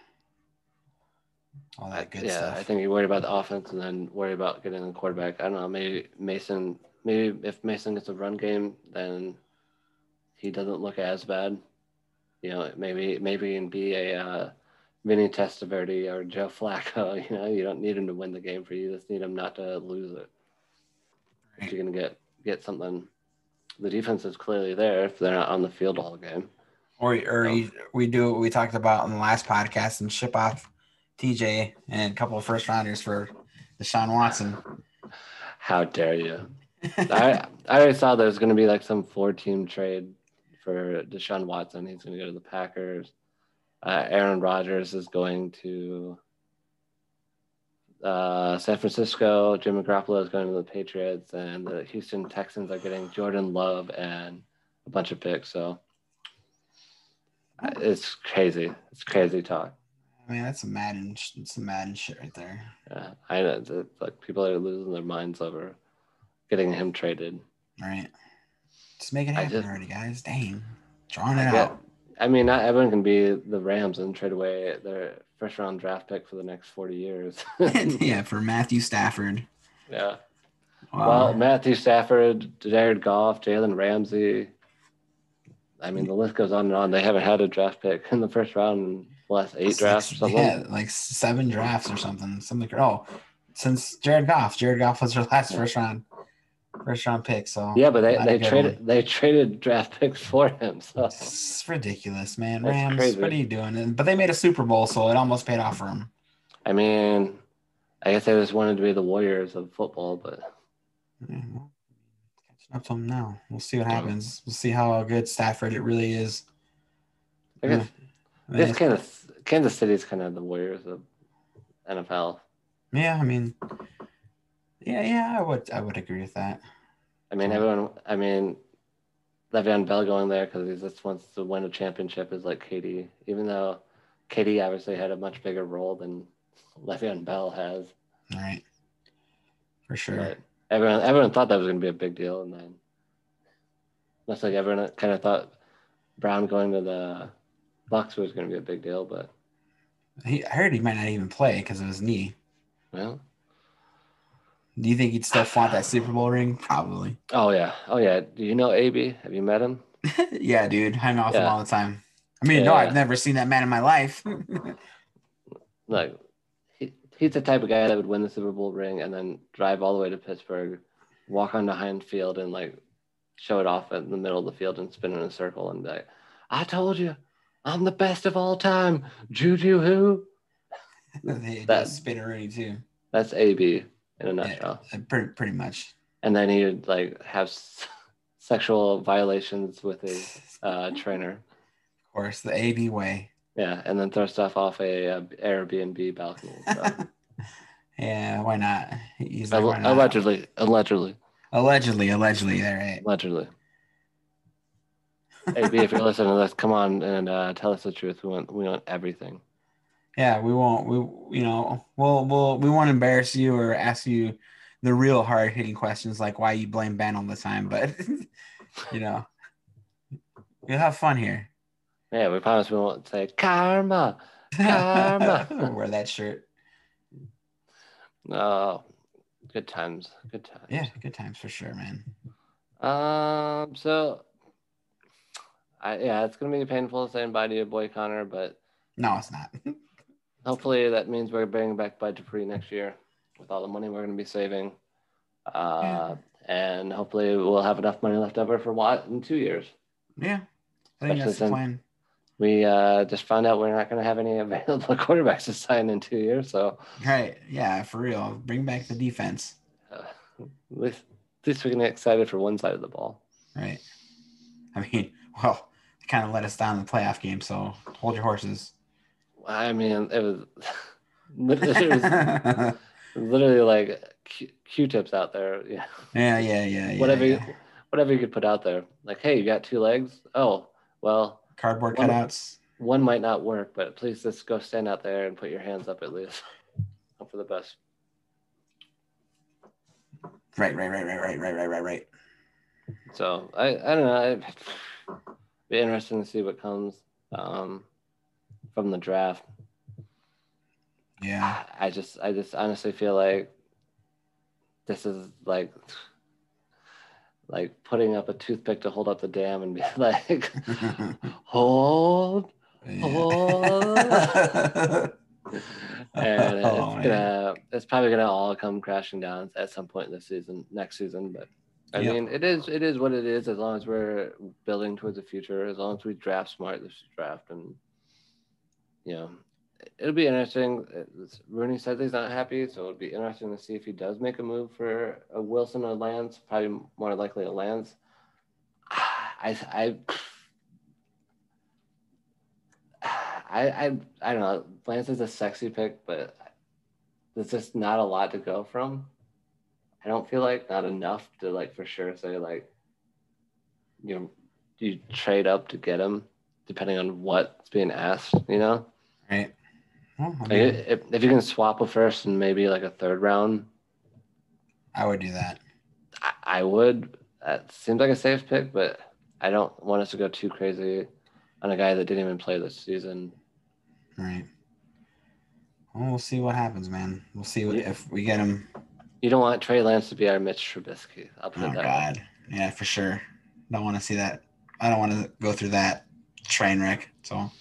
all that good stuff. yeah, stuff. I think you worry about the offense and then worry about getting the quarterback. I don't know. Maybe Mason. Maybe if Mason gets a run game, then he doesn't look as bad. You know, maybe maybe can be a uh, Vinny Testaverde or Joe Flacco. You know, you don't need him to win the game for you. You just need him not to lose it. If you're gonna get get something, the defense is clearly there. If they're not on the field all game, Or, or you, we do what we talked about in the last podcast and ship off TJ and a couple of first rounders for Deshaun Watson. how dare you? I I already saw there's going to be like some four team trade for Deshaun Watson. He's going to go to the Packers. Uh, Aaron Rodgers is going to uh, San Francisco. Jimmy Garoppolo is going to the Patriots, and the Houston Texans are getting Jordan Love and a bunch of picks. So uh, it's crazy. It's crazy talk. I mean, that's some Madden, that's some Madden shit right there. Yeah, I know. It's, it's like people are losing their minds over getting him traded. Right. Just make it happen just- already, guys. Dang. Drawing it I out. get, I mean, not everyone can be the Rams and trade away their first round draft pick for the next 40 years. yeah, for Matthew Stafford. yeah. Wow. Well, Matthew Stafford, Jared Goff, Jalen Ramsey. I mean, the list goes on and on. They haven't had a draft pick in the first round in the last eight drafts or something. Yeah, like seven drafts or something. Something. Oh, since Jared Goff, Jared Goff was their last first round, first round pick. So Yeah, but they, they traded they traded draft picks for him. So It's ridiculous, man. That's Rams, crazy. what are you doing? And- But they made a Super Bowl, so it almost paid off for them. I mean, I guess they just wanted to be the Warriors of football, but Yeah, well, catching up to them now. We'll see what happens. We'll see how good Stafford it really is. I guess Yeah. this kind of Kansas City's kind of the Warriors of NFL. Yeah, I mean, yeah, yeah, I would, I would agree with that. I mean, everyone. I mean, Le'Veon Bell going there because he just wants to win a championship is like KD, even though KD obviously had a much bigger role than Le'Veon Bell has. Right. for sure. But everyone, everyone thought that was going to be a big deal, and then looks like everyone kind of thought Brown going to the Bucs was going to be a big deal, but He, I heard he might not even play because of his knee. well, Do you think he'd still flaunt that Super Bowl ring? Probably. oh yeah, oh yeah. Do you know AB? Have you met him? yeah, dude, hang off him all the time. I mean, no, Yeah. I've never seen that man in my life. Like, he, he's the type of guy that would win the Super Bowl ring and then drive all the way to Pittsburgh, walk on the Heinz Field, and like show it off in the middle of the field and spin in a circle and be like, "I told you, I'm the best of all time." Juju who? they That- do spinneroonie too. That's AB in a nutshell. Yeah, pretty, pretty much. And then he would like have s- sexual violations with his uh, trainer. Of course, the AB way. Yeah, and then throw stuff off a, uh Airbnb balcony. So. yeah, why not? He's like, why not? allegedly, allegedly, allegedly, allegedly. All right. allegedly. AB, if you're listening to this, come on and uh, tell us the truth. We want, we want everything. Yeah, we won't. We you know we'll we'll we won't embarrass you or ask you the real hard hitting questions like why you blame Ben all the time, but you know we'll have fun here. Yeah, we promise we won't say karma. Karma. Wear that shirt. No, good times, good times. Yeah, good times for sure, man. Um. So, I yeah, it's gonna be painful saying bye to your boy Conner, but No, it's not. hopefully that means we're bringing back Bud Dupree next year with all the money we're gonna be saving. Uh, and hopefully we'll have enough money left over for Watt in two years. yeah, I think Especially that's the plan. We uh, just found out we're not going to have any available quarterbacks to sign in two years, so Right? Yeah, for real. Bring back the defense. uh, at least, at least we can get excited for one side of the ball. Right. I mean, well, they kind of let us down in the playoff game, so hold your horses. I mean, it was, it was literally like Q- Q-tips out there. Yeah, Yeah, yeah, yeah, whatever, yeah. You, whatever you could put out there. Like, hey, you got two legs? Oh, well, Cardboard One- cutouts. one might not work, but please just go stand out there and put your hands up at least. Hope for the best. Right, right, right, right, right, right, right, right, right. So I, I don't know. It'd be interesting to see what comes um, from the draft. Yeah. I just, I just honestly feel like this is like, like putting up a toothpick to hold up the dam and be like, hold, hold and Oh, it's gonna, it's probably gonna all come crashing down at some point this season, next season. But I Yep. mean, it is, it is what it is. As long as we're building towards the future, as long as we draft smart this draft, and you know, it'll be interesting. Rooney says he's not happy, so it'll be interesting to see if he does make a move for a Wilson or Lance. Probably more likely a Lance. I, I, I, I, I don't know. Lance is a sexy pick, but there's just not a lot to go from. I don't feel like not enough to like for sure say like you know you trade up to get him depending on what's being asked. You know, right. Well, I, like, mean, if, if you can swap a first and maybe like a third round, I would do that. I, I would. That seems like a safe pick, but I don't want us to go too crazy on a guy that didn't even play this season. Right. Well, we'll see what happens, man. We'll see what, Yeah. if we get him. You don't want Trey Lance to be our Mitch Trubisky. I'll put Oh it that. God. Yeah, for sure. Don't want to see that. I don't want to go through that train wreck. So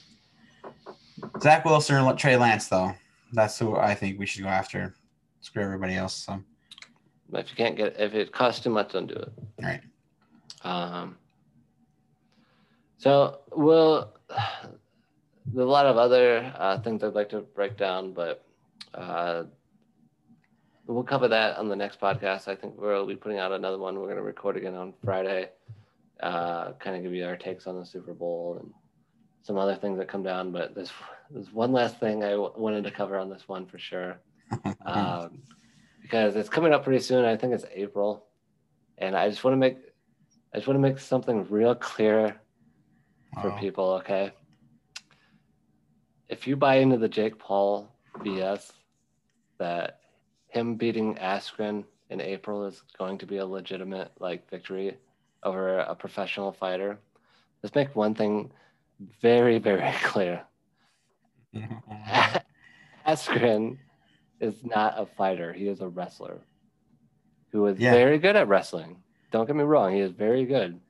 Zach Wilson or Trey Lance, though. That's who I think we should go after. Screw everybody else. So But if you can't get, if it costs too much, don't do it. Right. Um. So we'll. There's a lot of other uh, things I'd like to break down, but uh, we'll cover that on the next podcast. I think we'll be putting out another one. We're going to record again on Friday. Uh, kind of give you our takes on the Super Bowl and some other things that come down. But there's there's one last thing I w- wanted to cover on this one for sure um, because it's coming up pretty soon. I think it's April, and I just want to make I just want to make something real clear for Oh, people. Okay, if you buy into the Jake Paul BS that him beating Askren in April is going to be a legitimate like victory over a professional fighter, let's make one thing very very clear. Askren is not a fighter. He is a wrestler who is Yeah. very good at wrestling. Don't get me wrong. He is very good.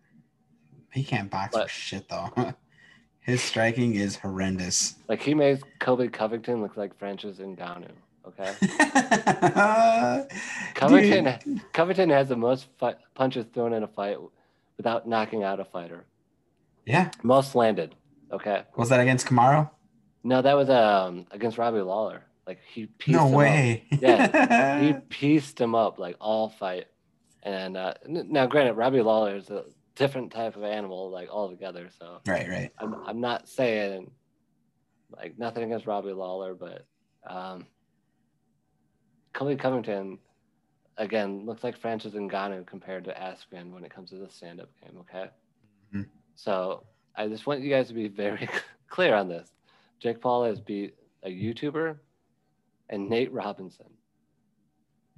he can't box for shit though. His striking is horrendous. Like he makes Colby Covington look like Francis Ngannou. Okay. Covington Dude. Covington has the most punches thrown in a fight without knocking out a fighter. Yeah. Most landed. Okay. Was that against Kamaru? No, that was um against Robbie Lawler. Like he pieced No him up. way. Yeah. he pieced him up like all fight. And uh, now, granted, Robbie Lawler is a different type of animal, like altogether. So right, right. I'm, I'm not saying like nothing against Robbie Lawler, but um, Colby Covington again looks like Francis Ngannou compared to Askren when it comes to the stand-up game. Okay, Mhm. so I just want you guys to be very clear on this. Jake Paul has beat a YouTuber and Nate Robinson.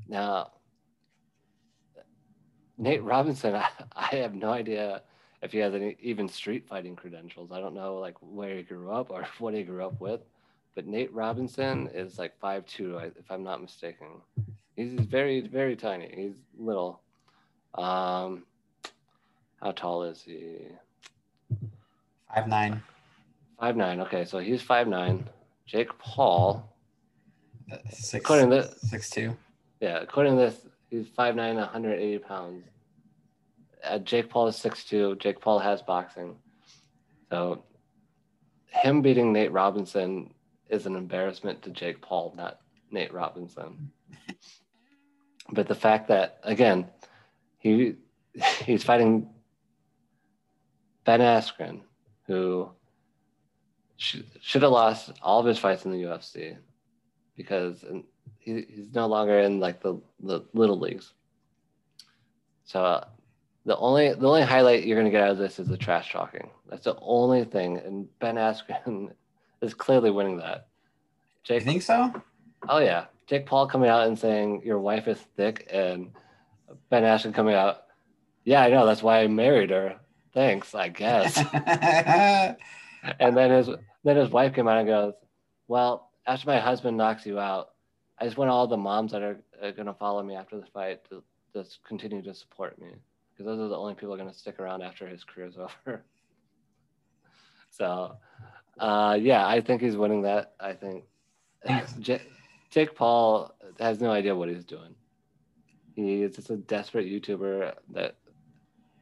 Now, Nate Robinson, I, I have no idea if he has any even street fighting credentials. I don't know like where he grew up or what he grew up with, but Nate Robinson is like five two, if I'm not mistaken. He's very very tiny. He's little. Um, how tall is he? Five nine. Five nine. Okay, so he's five nine. Jake Paul, uh, Six, according to this, six two. yeah, according to this, he's 5'9", 180 pounds. Uh, Jake Paul is six two. Jake Paul has boxing. So him beating Nate Robinson is an embarrassment to Jake Paul, not Nate Robinson. but the fact that, again, he he's fighting Ben Askren, who should, have lost all of his fights in the UFC because he, he's no longer in like the, the little leagues. So uh, the only the only highlight you're gonna get out of this is the trash talking. That's the only thing, and Ben Askren is clearly winning that. Jake, You think so? oh yeah, Jake Paul coming out and saying your wife is thick, and Ben Askren coming out, yeah, I know that's why I married her. Thanks, I guess. and then his then his wife came out and goes, "Well, after my husband knocks you out, I just want all the moms that are, are going to follow me after the fight to just continue to support me because those are the only people going to stick around after his career's over." so, uh, yeah, I think he's winning that. I think J- Jake Paul has no idea what he's doing. He is just a desperate YouTuber that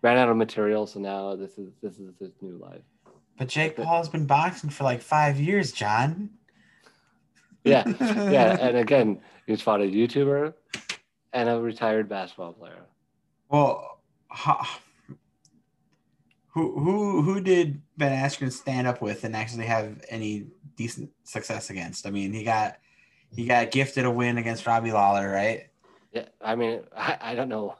ran out of material, so now this is this is his new life. But Jake Paul's been boxing for like five years, John. Yeah, yeah, and again, he's fought a YouTuber and a retired basketball player. Well, how, who who who did Ben Askren stand up with and actually have any decent success against? I mean, he got he got gifted a win against Robbie Lawler, right? Yeah, I mean, I, I don't know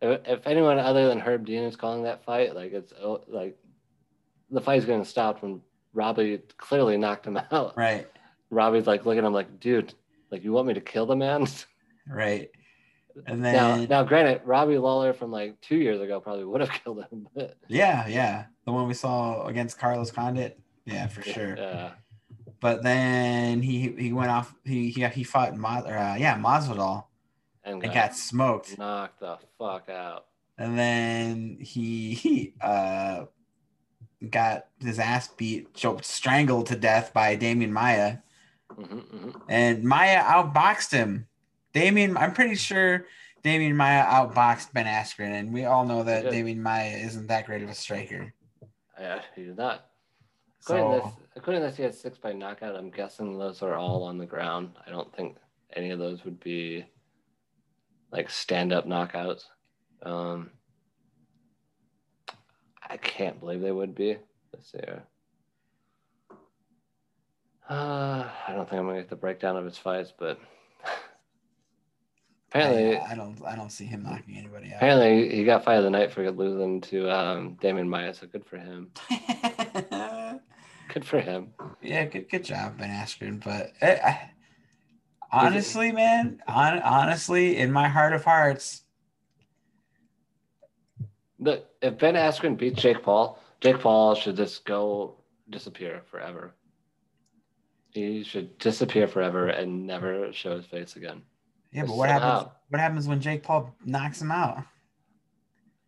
if, if anyone other than Herb Dean is calling that fight. Like it's oh, like the fight's going to stop when Robbie clearly knocked him out. Right, Robbie's like looking at him like, dude, like you want me to kill the man? right. And then now, now granted, Robbie Lawler from like two years ago probably would have killed him. But yeah, yeah, the one we saw against Carlos Condit. Yeah, for sure. Yeah, But then he he went off. He he he fought Ma, or, uh, yeah Masvidal and and got got smoked. knocked the fuck out. And then he he uh got his ass beat, choked, strangled to death by Demian Maia. hmm hmm and Maya outboxed him. Demian, I'm pretty sure Demian Maia outboxed Ben Askren, and we all know that. Demian Maia isn't that great of a striker. Yeah, he did not. According, to So this, according to this, he had six by knockout. I'm guessing those are all on the ground. I don't think any of those would be like stand up knockouts. Um, I can't believe they would be. Let's see. Uh, I don't think I'm gonna get the breakdown of his fights, but apparently, I, I don't I don't see him knocking anybody out. apparently he got fight of the night for losing to um, Demian Maia. So good for him. Good for him. yeah, good good job, Ben Askren. But eh, I, honestly, man, on, honestly, in my heart of hearts, Look, if Ben Askren beats Jake Paul, Jake Paul should just go disappear forever. He should disappear forever and never show his face again. yeah. But what happens? What happens when Jake Paul knocks him out?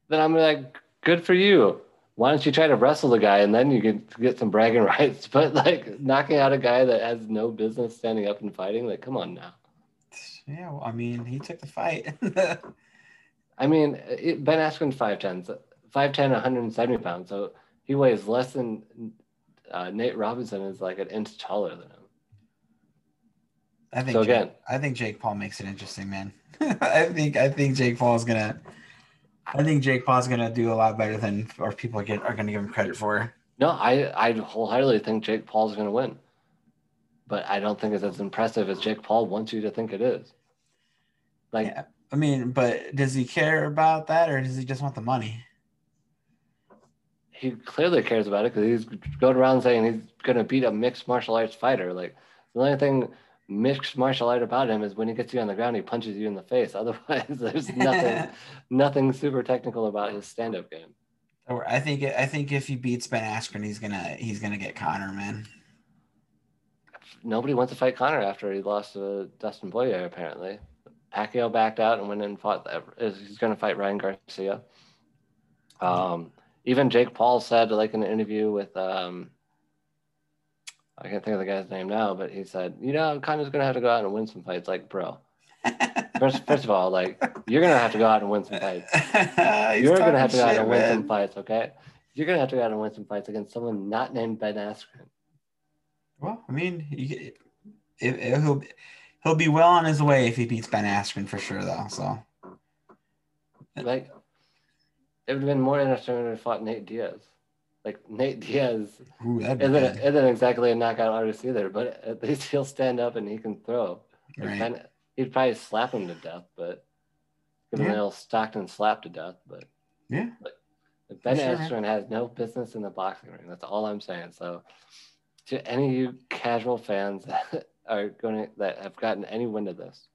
Then I'm like, good for you. Why don't you try to wrestle the guy and then you can get some bragging rights? But like knocking out a guy that has no business standing up and fighting, like, come on now. Yeah, well, I mean, he took the fight. I mean, it, Ben Askren's 5'10", 5'10", 170 pounds. So he weighs less than uh, Nate Robinson is like an inch taller than him. I think So Jake- again- I think Jake Paul makes it interesting, man. I think I think Jake Paul's gonna I think Jake Paul's gonna do a lot better than or people get are gonna give him credit for. No, I, I wholeheartedly think Jake Paul's going to win. But I don't think it's as impressive as Jake Paul wants you to think it is. Like, Yeah. I mean, but does he care about that or does he just want the money? he clearly cares about it because he's going around saying he's going to beat a mixed martial arts fighter. Like, the only thing mixed martial art about him is when he gets you on the ground, he punches you in the face. Otherwise, there's nothing, nothing super technical about his stand up game. I think I think if he beats Ben Askren, he's gonna he's gonna get Conor, man. nobody wants to fight Conor after he lost to Dustin Poirier. Apparently, Pacquiao backed out and went and fought. He's going to fight Ryan Garcia. Um, even Jake Paul said, like in an interview with, um, I can't think of the guy's name now, but he said, you know, Conor's going to have to go out and win some fights. Like, bro, first, first of all, like you're going to have to go out and win some fights. you're going to have to go out and win some fights. Okay, you're going to have to go out and win some fights against someone not named Ben Askren. Well, I mean, you, it, it, he'll be well on his way if he beats Ben Askren for sure, though. So Like, it would have been more interesting if he fought Nate Diaz. Like Nate Diaz Ooh, isn't, isn't exactly a knockout artist either, but at least he'll stand up and he can throw. Like, Right. Ben- he'd probably slap him to death, but give him Yeah. a little Stockton slap to death. But Yeah. But Ben sure. Askren has no business in the boxing ring. That's all I'm saying. So, to any of you casual fans are going to, that have gotten any wind of this,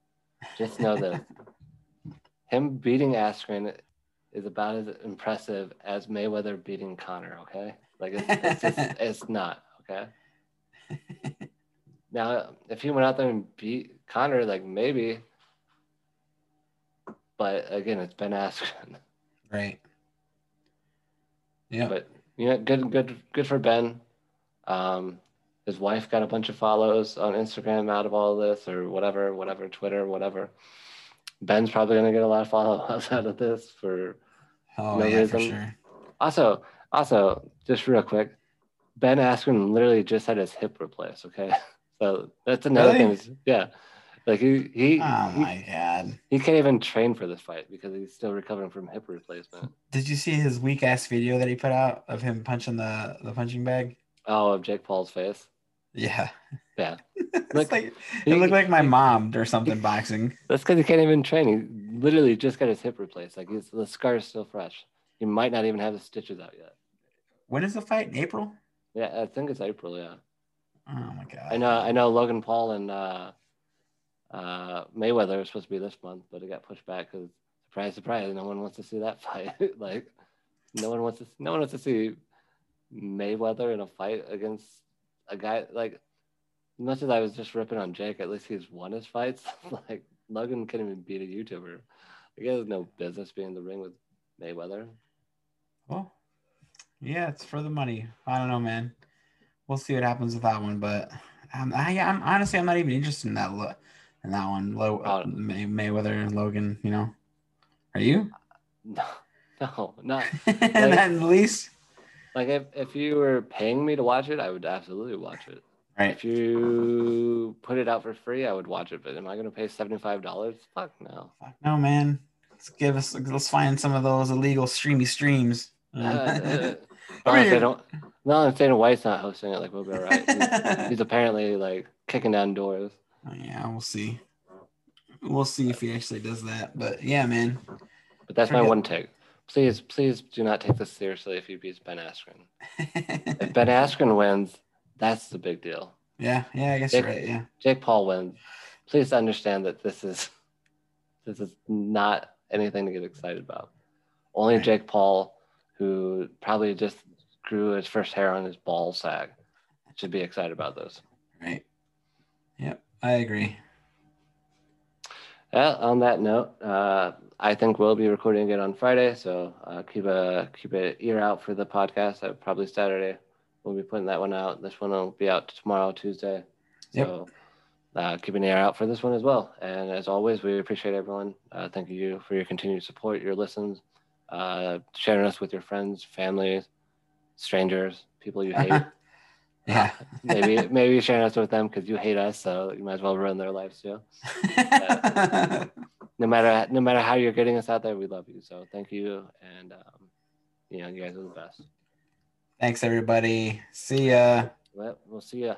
just know this: him beating Askren is about as impressive as Mayweather beating Conor. Okay, like it's, it's just it's not. Okay. Now, if he went out there and beat Conor, like maybe, but again, it's Ben Askren. right. Yeah. But you know, good, good, good for Ben. Um, his wife got a bunch of follows on Instagram out of all this, or whatever, whatever, Twitter, whatever. Ben's probably gonna get a lot of followers out of this. For oh no yeah, for reason. sure. also, also, just real quick, Ben Askren literally just had his hip replaced. Okay, so that's another Really? thing. Yeah, like he he, Oh he my god. he can't even train for this fight because he's still recovering from hip replacement. Did you see his weak ass video that he put out of him punching the the punching bag? Oh, of Jake Paul's face. Yeah. Yeah. it's Like, it looked like my mom or something boxing. That's because he can't even train. He literally just got his hip replaced. Like he's, the scar is still fresh. He might not even have the stitches out yet. When is the fight? In April? Yeah, I think it's April. Yeah, Oh my god. I know. I know. Logan Paul and uh, Uh, Mayweather was supposed to be this month, but it got pushed back because surprise, surprise, no one wants to see that fight. like, no one wants to. No one wants to see Mayweather in a fight against a guy like. As much as I was just ripping on Jake, at least he's won his fights. like Logan can't even beat a YouTuber. He has no business being in the ring with Mayweather. Well, yeah, it's for the money. I don't know, man. We'll see what happens with that one, but um, I, am honestly I'm not even interested in that lo- in that one. Low uh, May, Mayweather and Logan, you know. Are you? No, no, not. like, at least. Like if, if you were paying me to watch it, I would absolutely watch it. Right. If you put it out for free, I would watch it. But am I going to pay seventy five dollars? Fuck no. Fuck no, man. Let's give us. Let's find some of those illegal streamy streams. Uh, uh, no, if they don't, no, if Dana White's not hosting it, like we'll be all right. He's, he's apparently like kicking down doors. Oh, yeah, we'll see. We'll see if he actually does that. But yeah, man. But that's Forget. my one take. Please, please do not take this seriously if he beats Ben Askren. if Ben Askren wins, that's the big deal. Yeah, yeah, I guess Jake, right. Yeah. Jake Paul wins. Please understand that this is this is not anything to get excited about. Only right. Jake Paul, who probably just grew his first hair on his ball sack, should be excited about this. Right. Yep, I agree. Yeah, on that note, uh, I think we'll be recording again on Friday, so uh, keep a keep an ear out for the podcast. Uh, probably Saturday, we'll be putting that one out. This one will be out tomorrow, Tuesday. So yep. uh, keep an ear out for this one as well. And as always, we appreciate everyone. Uh, thank you for your continued support, your listens, uh, sharing us with your friends, families, strangers, people you hate. Yeah. maybe maybe sharing us with them because you hate us, so you might as well ruin their lives too. no matter no matter how you're getting us out there, we love you. So thank you, and um, you know you guys are the best. Thanks everybody. See ya. Well, we'll see ya.